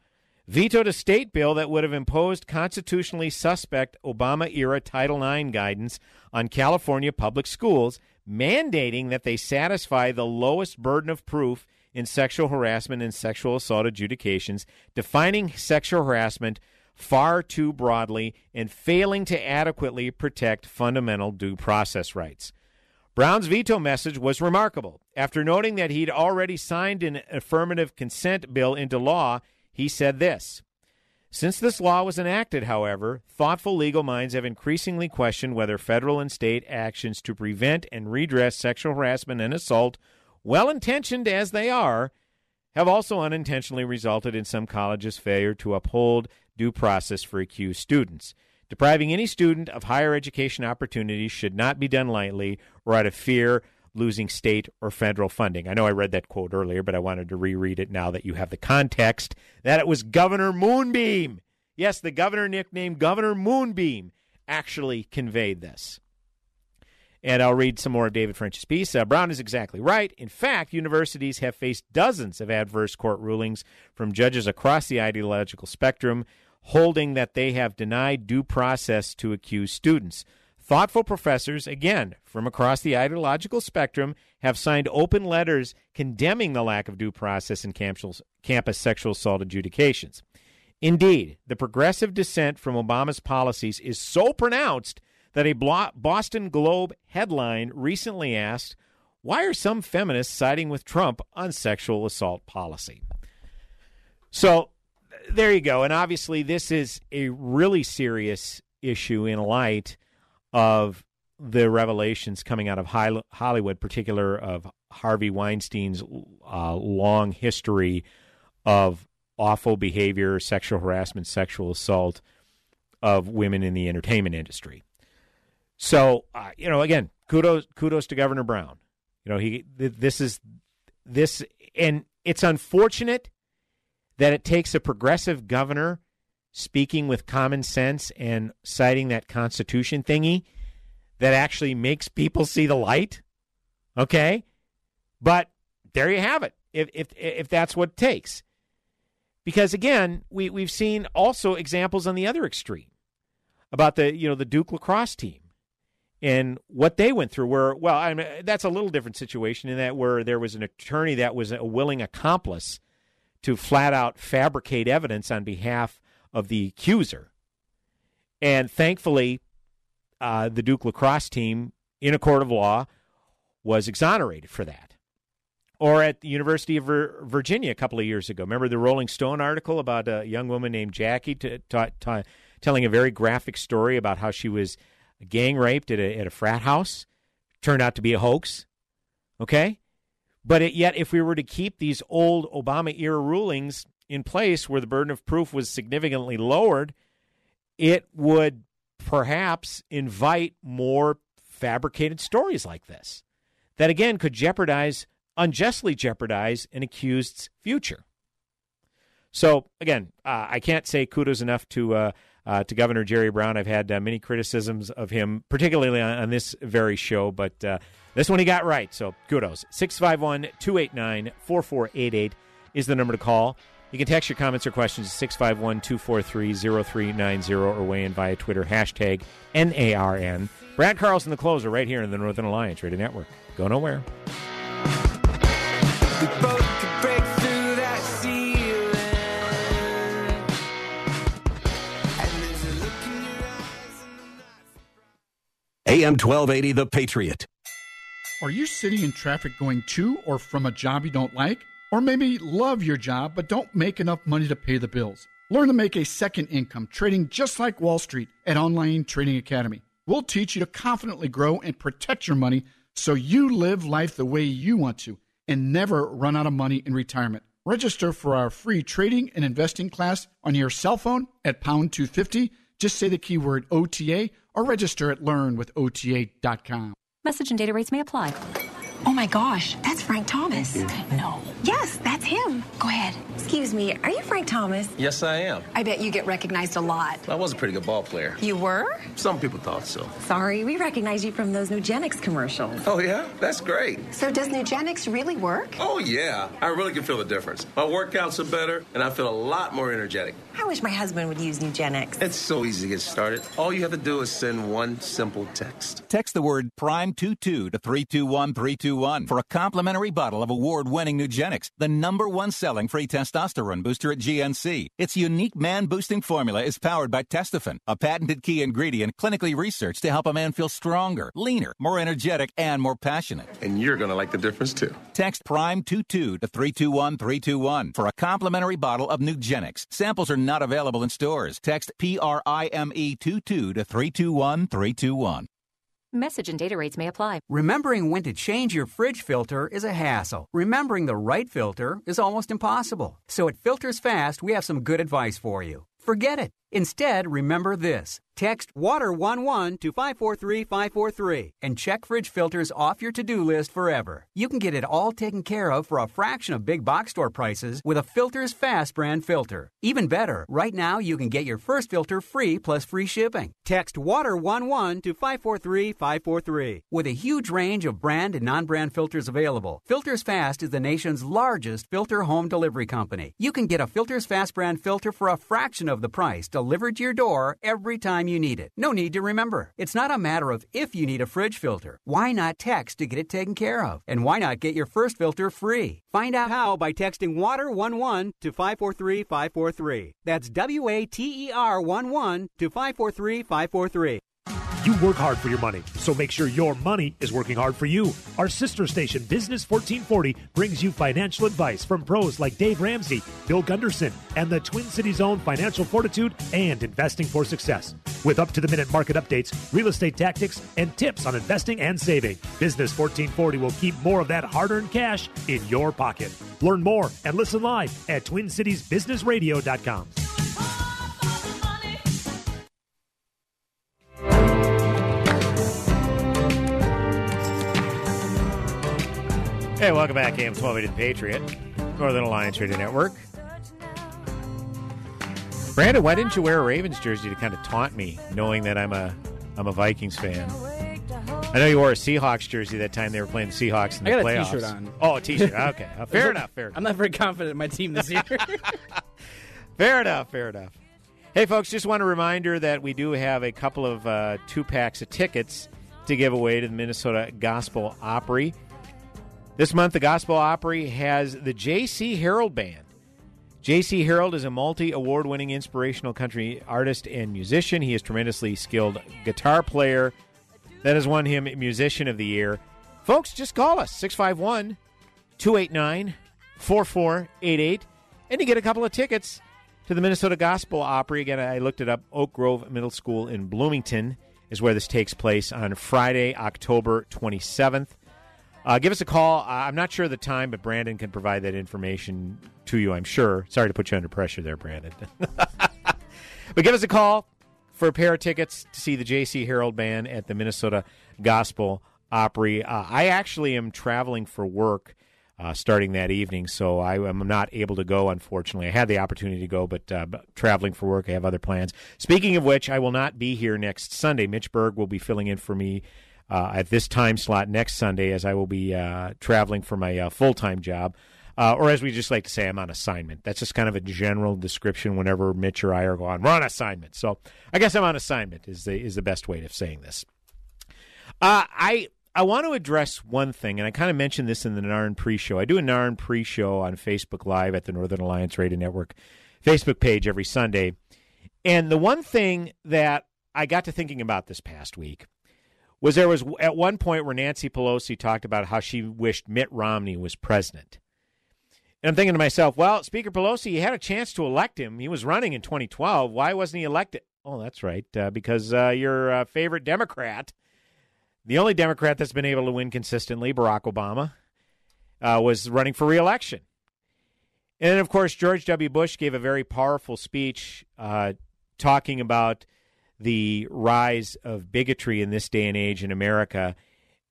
Speaker 5: vetoed a state bill that would have imposed constitutionally suspect Obama era Title IX guidance on California public schools, mandating that they satisfy the lowest burden of proof in sexual harassment and sexual assault adjudications, defining sexual harassment far too broadly and failing to adequately protect fundamental due process rights. Brown's veto message was remarkable. After noting that he'd already signed an affirmative consent bill into law, he said this Since this law was enacted, however, thoughtful legal minds have increasingly questioned whether federal and state actions to prevent and redress sexual harassment and assault, well intentioned as they are, have also unintentionally resulted in some colleges' failure to uphold due process for accused students. Depriving any student of higher education opportunities should not be done lightly or out of fear losing state or federal funding. I know I read that quote earlier, but I wanted to reread it now that you have the context that it was Governor Moonbeam. Yes, the governor nicknamed Governor Moonbeam actually conveyed this. And I'll read some more of David French's piece. Uh, Brown is exactly right. In fact, universities have faced dozens of adverse court rulings from judges across the ideological spectrum holding that they have denied due process to accused students. Thoughtful professors, again, from across the ideological spectrum, have signed open letters condemning the lack of due process in campus sexual assault adjudications. Indeed, the progressive dissent from Obama's policies is so pronounced that a Boston Globe headline recently asked, why are some feminists siding with Trump on sexual assault policy? So there you go. And obviously, this is a really serious issue in light of the revelations coming out of Hollywood, particular of Harvey Weinstein's uh, long history of awful behavior, sexual harassment, sexual assault of women in the entertainment industry. So, uh, you know, again, kudos kudos to Governor Brown. You know, he this is this and it's unfortunate that it takes a progressive governor speaking with common sense and citing that constitution thingy that actually makes people see the light. Okay? But there you have it. If if if that's what it takes. Because again, we we've seen also examples on the other extreme about the you know the Duke lacrosse team and what they went through where well I mean, that's a little different situation in that where there was an attorney that was a willing accomplice to flat out fabricate evidence on behalf of the accuser and thankfully uh, the duke lacrosse team in a court of law was exonerated for that or at the University of Virginia a couple of years ago. Remember the Rolling Stone article about a young woman named Jackie t- t- t- telling a very graphic story about how she was gang raped at a, at a frat house. Turned out to be a hoax. Okay? But it, yet, if we were to keep these old Obama era rulings in place where the burden of proof was significantly lowered, it would perhaps invite more fabricated stories like this that, again, could jeopardize, unjustly jeopardize an accused's future. So, again, uh, I can't say kudos enough to uh, uh, to Governor Jerry Brown. I've had uh, many criticisms of him, particularly on, on this very show, but uh, this one he got right. So kudos. 651 289 4488 is the number to call. You can text your comments or questions to 651 243 0390 or weigh in via Twitter, hashtag NARN. Brad Carlson, the closer, right here in the Northern Alliance Radio Network. Go nowhere.
Speaker 1: AM 1280, The Patriot.
Speaker 16: Are you sitting in traffic going to or from a job you don't like? Or maybe love your job but don't make enough money to pay the bills? Learn to make a second income trading just like Wall Street at Online Trading Academy. We'll teach you to confidently grow and protect your money so you live life the way you want to and never run out of money in retirement. Register for our free trading and investing class on your cell phone at pound 250. Just say the keyword OTA or register at learnwithota.com.
Speaker 17: Message and data rates may apply.
Speaker 18: Oh my gosh, that's Frank Thomas.
Speaker 17: No.
Speaker 18: Yes, that's him. Go ahead. Excuse me, are you Frank Thomas?
Speaker 19: Yes, I am.
Speaker 18: I bet you get recognized a lot.
Speaker 19: I was a pretty good ball player.
Speaker 18: You were?
Speaker 19: Some people thought so.
Speaker 18: Sorry, we recognize you from those Nugenix commercials.
Speaker 19: Oh, yeah? That's great.
Speaker 18: So, does Nugenix really work?
Speaker 19: Oh, yeah. I really can feel the difference. My workouts are better, and I feel a lot more energetic.
Speaker 18: I wish my husband would use Nugenix.
Speaker 19: It's so easy to get started. All you have to do is send one simple text.
Speaker 20: Text the word Prime22 to 321321 for a complimentary bottle of award winning Nugenix, the number one selling free testosterone booster at GNC. Its unique man boosting formula is powered by Testofen, a patented key ingredient clinically researched to help a man feel stronger, leaner, more energetic, and more passionate.
Speaker 19: And you're going to like the difference too.
Speaker 20: Text Prime22 to 321321 for a complimentary bottle of Nugenix. Samples are not available in stores. Text P R I M E 22 to 321321.
Speaker 17: Message and data rates may apply.
Speaker 9: Remembering when to change your fridge filter is a hassle. Remembering the right filter is almost impossible. So at Filters Fast, we have some good advice for you. Forget it. Instead, remember this. Text WATER11 to 543543 and check fridge filters off your to do list forever. You can get it all taken care of for a fraction of big box store prices with a Filters Fast brand filter. Even better, right now you can get your first filter free plus free shipping. Text WATER11 to 543543. With a huge range of brand and non brand filters available, Filters Fast is the nation's largest filter home delivery company. You can get a Filters Fast brand filter for a fraction of the price delivered to your door every time you need it. No need to remember. It's not a matter of if you need a fridge filter. Why not text to get it taken care of? And why not get your first filter free? Find out how by texting WATER11 to 543543. That's W A T E R 11 to 543543.
Speaker 15: You work hard for your money, so make sure your money is working hard for you. Our sister station, Business 1440, brings you financial advice from pros like Dave Ramsey, Bill Gunderson, and the Twin Cities own Financial Fortitude and Investing for Success. With up to the minute market updates, real estate tactics, and tips on investing and saving, Business 1440 will keep more of that hard earned cash in your pocket. Learn more and listen live at TwinCitiesBusinessRadio.com.
Speaker 5: Hey, welcome back, AM 1280 The Patriot, Northern Alliance Radio Network. Brandon, why didn't you wear a Ravens jersey to kind of taunt me, knowing that I'm a I'm a Vikings fan? I know you wore a Seahawks jersey that time they were playing the Seahawks in
Speaker 3: I
Speaker 5: the
Speaker 3: got
Speaker 5: playoffs.
Speaker 3: T-shirt on.
Speaker 5: Oh, a T-shirt. Okay, Uh, fair enough. Fair enough.
Speaker 3: I'm not very confident in my team this year.
Speaker 5: Fair enough. Fair enough. Hey, folks, just want a reminder that we do have a couple of uh, two packs of tickets to give away to the Minnesota Gospel Opry. This month, the Gospel Opry has the J.C. Harold Band. J.C. Harold is a multi award winning inspirational country artist and musician. He is tremendously skilled guitar player that has won him Musician of the Year. Folks, just call us 651 289 4488 and you get a couple of tickets to the Minnesota Gospel Opry. Again, I looked it up. Oak Grove Middle School in Bloomington is where this takes place on Friday, October 27th. Uh, give us a call. I'm not sure of the time, but Brandon can provide that information to you, I'm sure. Sorry to put you under pressure there, Brandon. but give us a call for a pair of tickets to see the J.C. Harold Band at the Minnesota Gospel Opry. Uh, I actually am traveling for work uh, starting that evening, so I am not able to go, unfortunately. I had the opportunity to go, but, uh, but traveling for work, I have other plans. Speaking of which, I will not be here next Sunday. Mitch Berg will be filling in for me at this time slot next Sunday as I will be uh, traveling for my uh, full time job. Uh, or as we just like to say, I'm on assignment. That's just kind of a general description whenever Mitch or I are going, we're on assignment. So I guess I'm on assignment is the, is the best way of saying this. Uh, I I want to address one thing, and I kind of mentioned this in the Narn pre-show. I do a Narn pre-show on Facebook Live at the Northern Alliance Radio Network Facebook page every Sunday. And the one thing that I got to thinking about this past week was there was at one point where Nancy Pelosi talked about how she wished Mitt Romney was president. And I'm thinking to myself, well, Speaker Pelosi, you had a chance to elect him. He was running in 2012. Why wasn't he elected? Oh, that's right, uh, because uh, your uh, favorite Democrat, the only Democrat that's been able to win consistently, Barack Obama, uh, was running for reelection. And then, of course, George W. Bush gave a very powerful speech uh, talking about the rise of bigotry in this day and age in America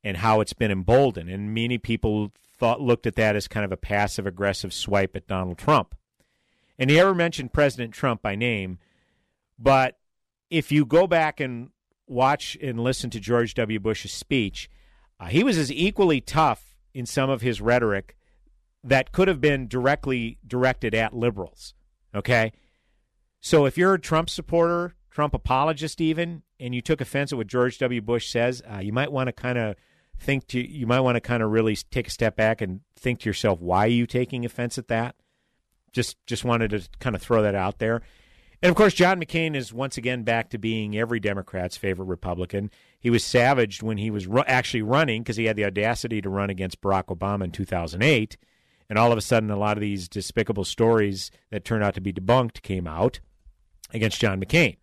Speaker 5: and how it's been emboldened. And many people thought looked at that as kind of a passive aggressive swipe at Donald Trump. And he never mentioned President Trump by name, but if you go back and watch and listen to George W. Bush's speech, uh, he was as equally tough in some of his rhetoric that could have been directly directed at liberals. Okay? So if you're a Trump supporter, Trump apologist even, and you took offense at what George W. Bush says, uh, you might want to kind of think to you might want to kind of really take a step back and think to yourself, why are you taking offense at that? Just just wanted to kind of throw that out there. And of course, John McCain is once again back to being every Democrat's favorite Republican. He was savaged when he was ru- actually running because he had the audacity to run against Barack Obama in 2008. And all of a sudden, a lot of these despicable stories that turned out to be debunked came out against John McCain.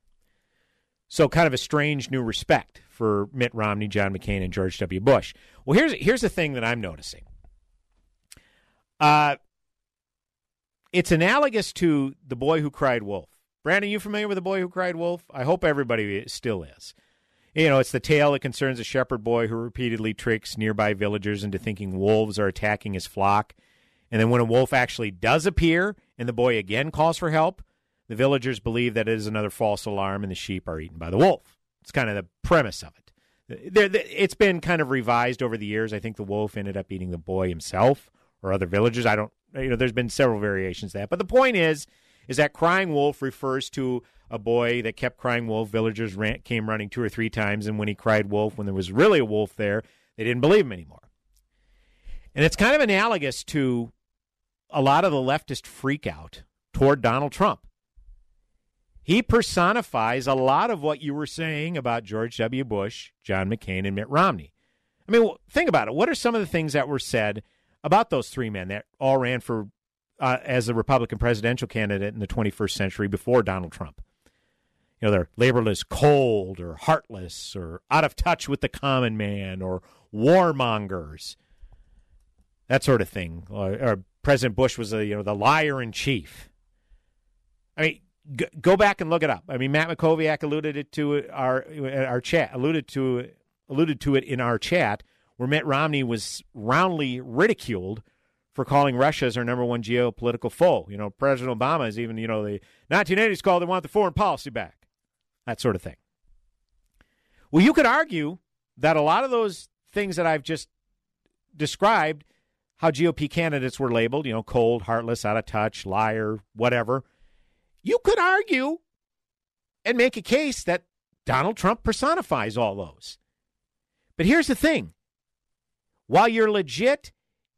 Speaker 5: So, kind of a strange new respect for Mitt Romney, John McCain, and George W. Bush. Well, here's here's the thing that I'm noticing. Uh, it's analogous to the boy who cried wolf. Brandon, you familiar with the boy who cried wolf? I hope everybody still is. You know, it's the tale that concerns a shepherd boy who repeatedly tricks nearby villagers into thinking wolves are attacking his flock. And then when a wolf actually does appear and the boy again calls for help, the villagers believe that it is another false alarm and the sheep are eaten by the wolf. It's kind of the premise of it. It's been kind of revised over the years. I think the wolf ended up eating the boy himself or other villagers. I don't, you know, there's been several variations of that. But the point is, is that crying wolf refers to a boy that kept crying wolf. Villagers ran, came running two or three times, and when he cried wolf, when there was really a wolf there, they didn't believe him anymore. And it's kind of analogous to a lot of the leftist freakout toward Donald Trump. He personifies a lot of what you were saying about George W. Bush, John McCain, and Mitt Romney. I mean, think about it. What are some of the things that were said about those three men that all ran for uh, as a Republican presidential candidate in the 21st century before Donald Trump? You know, they're labeled as cold or heartless or out of touch with the common man or warmongers, that sort of thing. Or, or President Bush was a you know the liar in chief. I mean, go back and look it up. I mean, Matt Mackowiak alluded it to our our chat alluded to alluded to it in our chat where Mitt Romney was roundly ridiculed for calling Russia as our number one geopolitical foe. You know, President Obama is even you know the 1980s called they want the foreign policy back, that sort of thing. Well, you could argue that a lot of those things that I've just described, how GOP candidates were labeled, you know, cold, heartless, out of touch, liar, whatever you could argue and make a case that Donald Trump personifies all those. But here's the thing while you're legit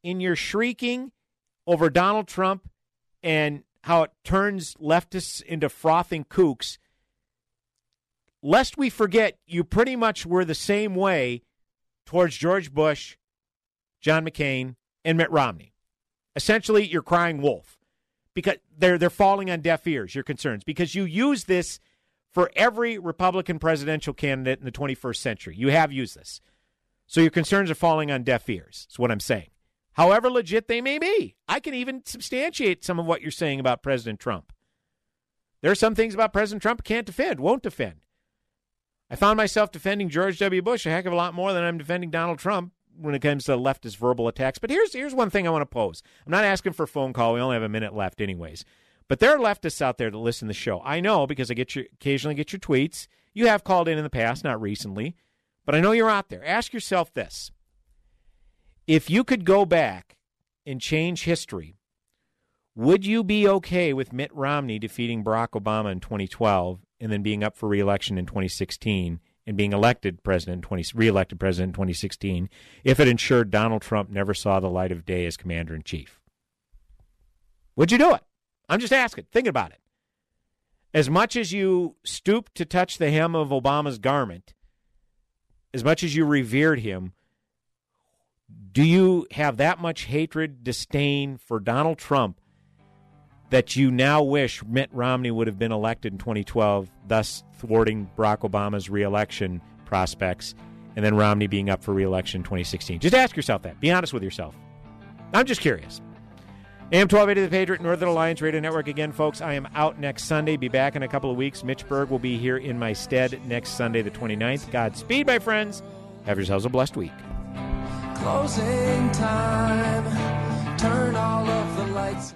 Speaker 5: in your shrieking over Donald Trump and how it turns leftists into frothing kooks, lest we forget, you pretty much were the same way towards George Bush, John McCain, and Mitt Romney. Essentially, you're crying wolf because they're they're falling on deaf ears. Your concerns because you use this for every Republican presidential candidate in the 21st century. You have used this, so your concerns are falling on deaf ears. That's what I'm saying. However legit they may be, I can even substantiate some of what you're saying about President Trump. There are some things about President Trump can't defend, won't defend. I found myself defending George W. Bush a heck of a lot more than I'm defending Donald Trump when it comes to leftist verbal attacks. But here's here's one thing I want to pose. I'm not asking for a phone call. We only have a minute left, anyways. But there are leftists out there that listen to the show. I know because I get your occasionally get your tweets. You have called in in the past, not recently, but I know you're out there. Ask yourself this: If you could go back and change history, would you be okay with Mitt Romney defeating Barack Obama in 2012 and then being up for reelection in 2016 and being elected president 20 reelected president in 2016 if it ensured Donald Trump never saw the light of day as commander in chief? Would you do it? I'm just asking. Think about it. As much as you stooped to touch the hem of Obama's garment, as much as you revered him, do you have that much hatred, disdain for Donald Trump that you now wish Mitt Romney would have been elected in 2012, thus thwarting Barack Obama's reelection prospects, and then Romney being up for reelection in 2016? Just ask yourself that. Be honest with yourself. I'm just curious. AM 1280 The Patriot, Northern Alliance Radio Network. Again, folks, I am out next Sunday. Be back in a couple of weeks. Mitch Berg will be here in my stead next Sunday, the 29th. Godspeed, my friends. Have yourselves a blessed week.
Speaker 7: Closing time. Turn all of the lights.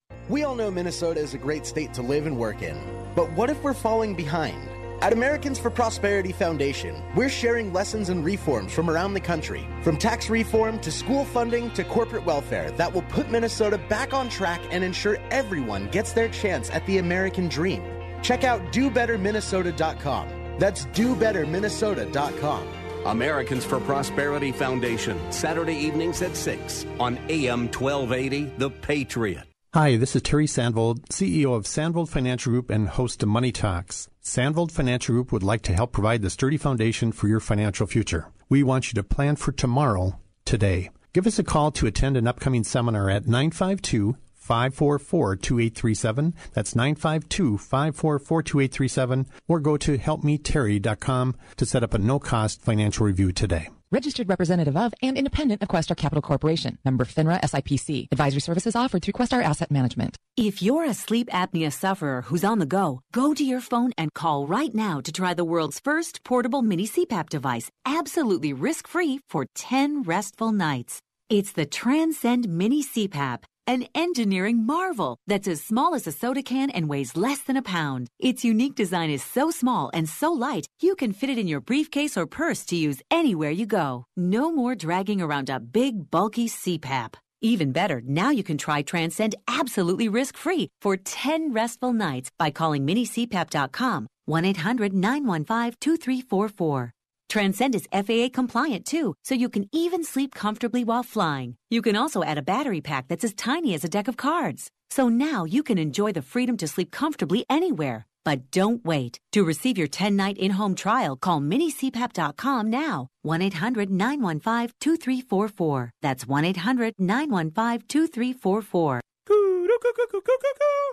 Speaker 21: We all know Minnesota is a great state to live and work in. But what if we're falling behind? At Americans for Prosperity Foundation, we're sharing lessons and reforms from around the country, from tax reform to school funding to corporate welfare that will put Minnesota back on track and ensure everyone gets their chance at the American dream. Check out DoBetterMinnesota.com. That's DoBetterMinnesota.com.
Speaker 1: Americans for Prosperity Foundation, Saturday evenings at 6 on AM 1280, The Patriot.
Speaker 22: Hi, this is Terry Sandvold, CEO of Sandvold Financial Group and host of Money Talks. Sandvold Financial Group would like to help provide the sturdy foundation for your financial future. We want you to plan for tomorrow, today. Give us a call to attend an upcoming seminar at 952 544 2837. That's 952 544 2837. Or go to helpmeterry.com to set up a no cost financial review today.
Speaker 23: Registered representative of and independent of Questar Capital Corporation. Member FINRA SIPC. Advisory services offered through Questar Asset Management.
Speaker 24: If you're a sleep apnea sufferer who's on the go, go to your phone and call right now to try the world's first portable mini CPAP device, absolutely risk free for 10 restful nights. It's the Transcend Mini CPAP. An engineering marvel that's as small as a soda can and weighs less than a pound. Its unique design is so small and so light, you can fit it in your briefcase or purse to use anywhere you go. No more dragging around a big, bulky CPAP. Even better, now you can try Transcend absolutely risk free for 10 restful nights by calling minicpap.com 1 800 915 2344. Transcend is FAA compliant too, so you can even sleep comfortably while flying. You can also add a battery pack that's as tiny as a deck of cards. So now you can enjoy the freedom to sleep comfortably anywhere. But don't wait. To receive your 10 night in home trial, call minicpap.com now. 1 800 915 2344. That's 1 800 915 2344.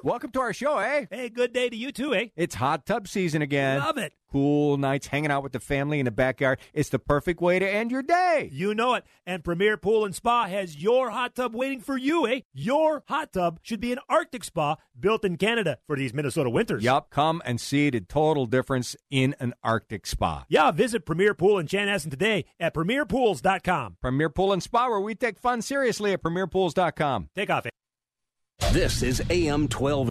Speaker 25: Welcome to our show, eh?
Speaker 26: Hey, good day to you too, eh?
Speaker 25: It's hot tub season again.
Speaker 26: Love it.
Speaker 25: Cool nights hanging out with the family in the backyard. It's the perfect way to end your day.
Speaker 26: You know it. And Premier Pool and Spa has your hot tub waiting for you, eh? Your hot tub should be an Arctic spa built in Canada for these Minnesota winters.
Speaker 25: Yup, come and see the total difference in an Arctic spa.
Speaker 26: Yeah, visit Premier Pool in Chanhassen today at premierpools.com.
Speaker 25: Premier Pool and Spa, where we take fun seriously at premierpools.com.
Speaker 26: Take off, eh?
Speaker 1: This is AM 12.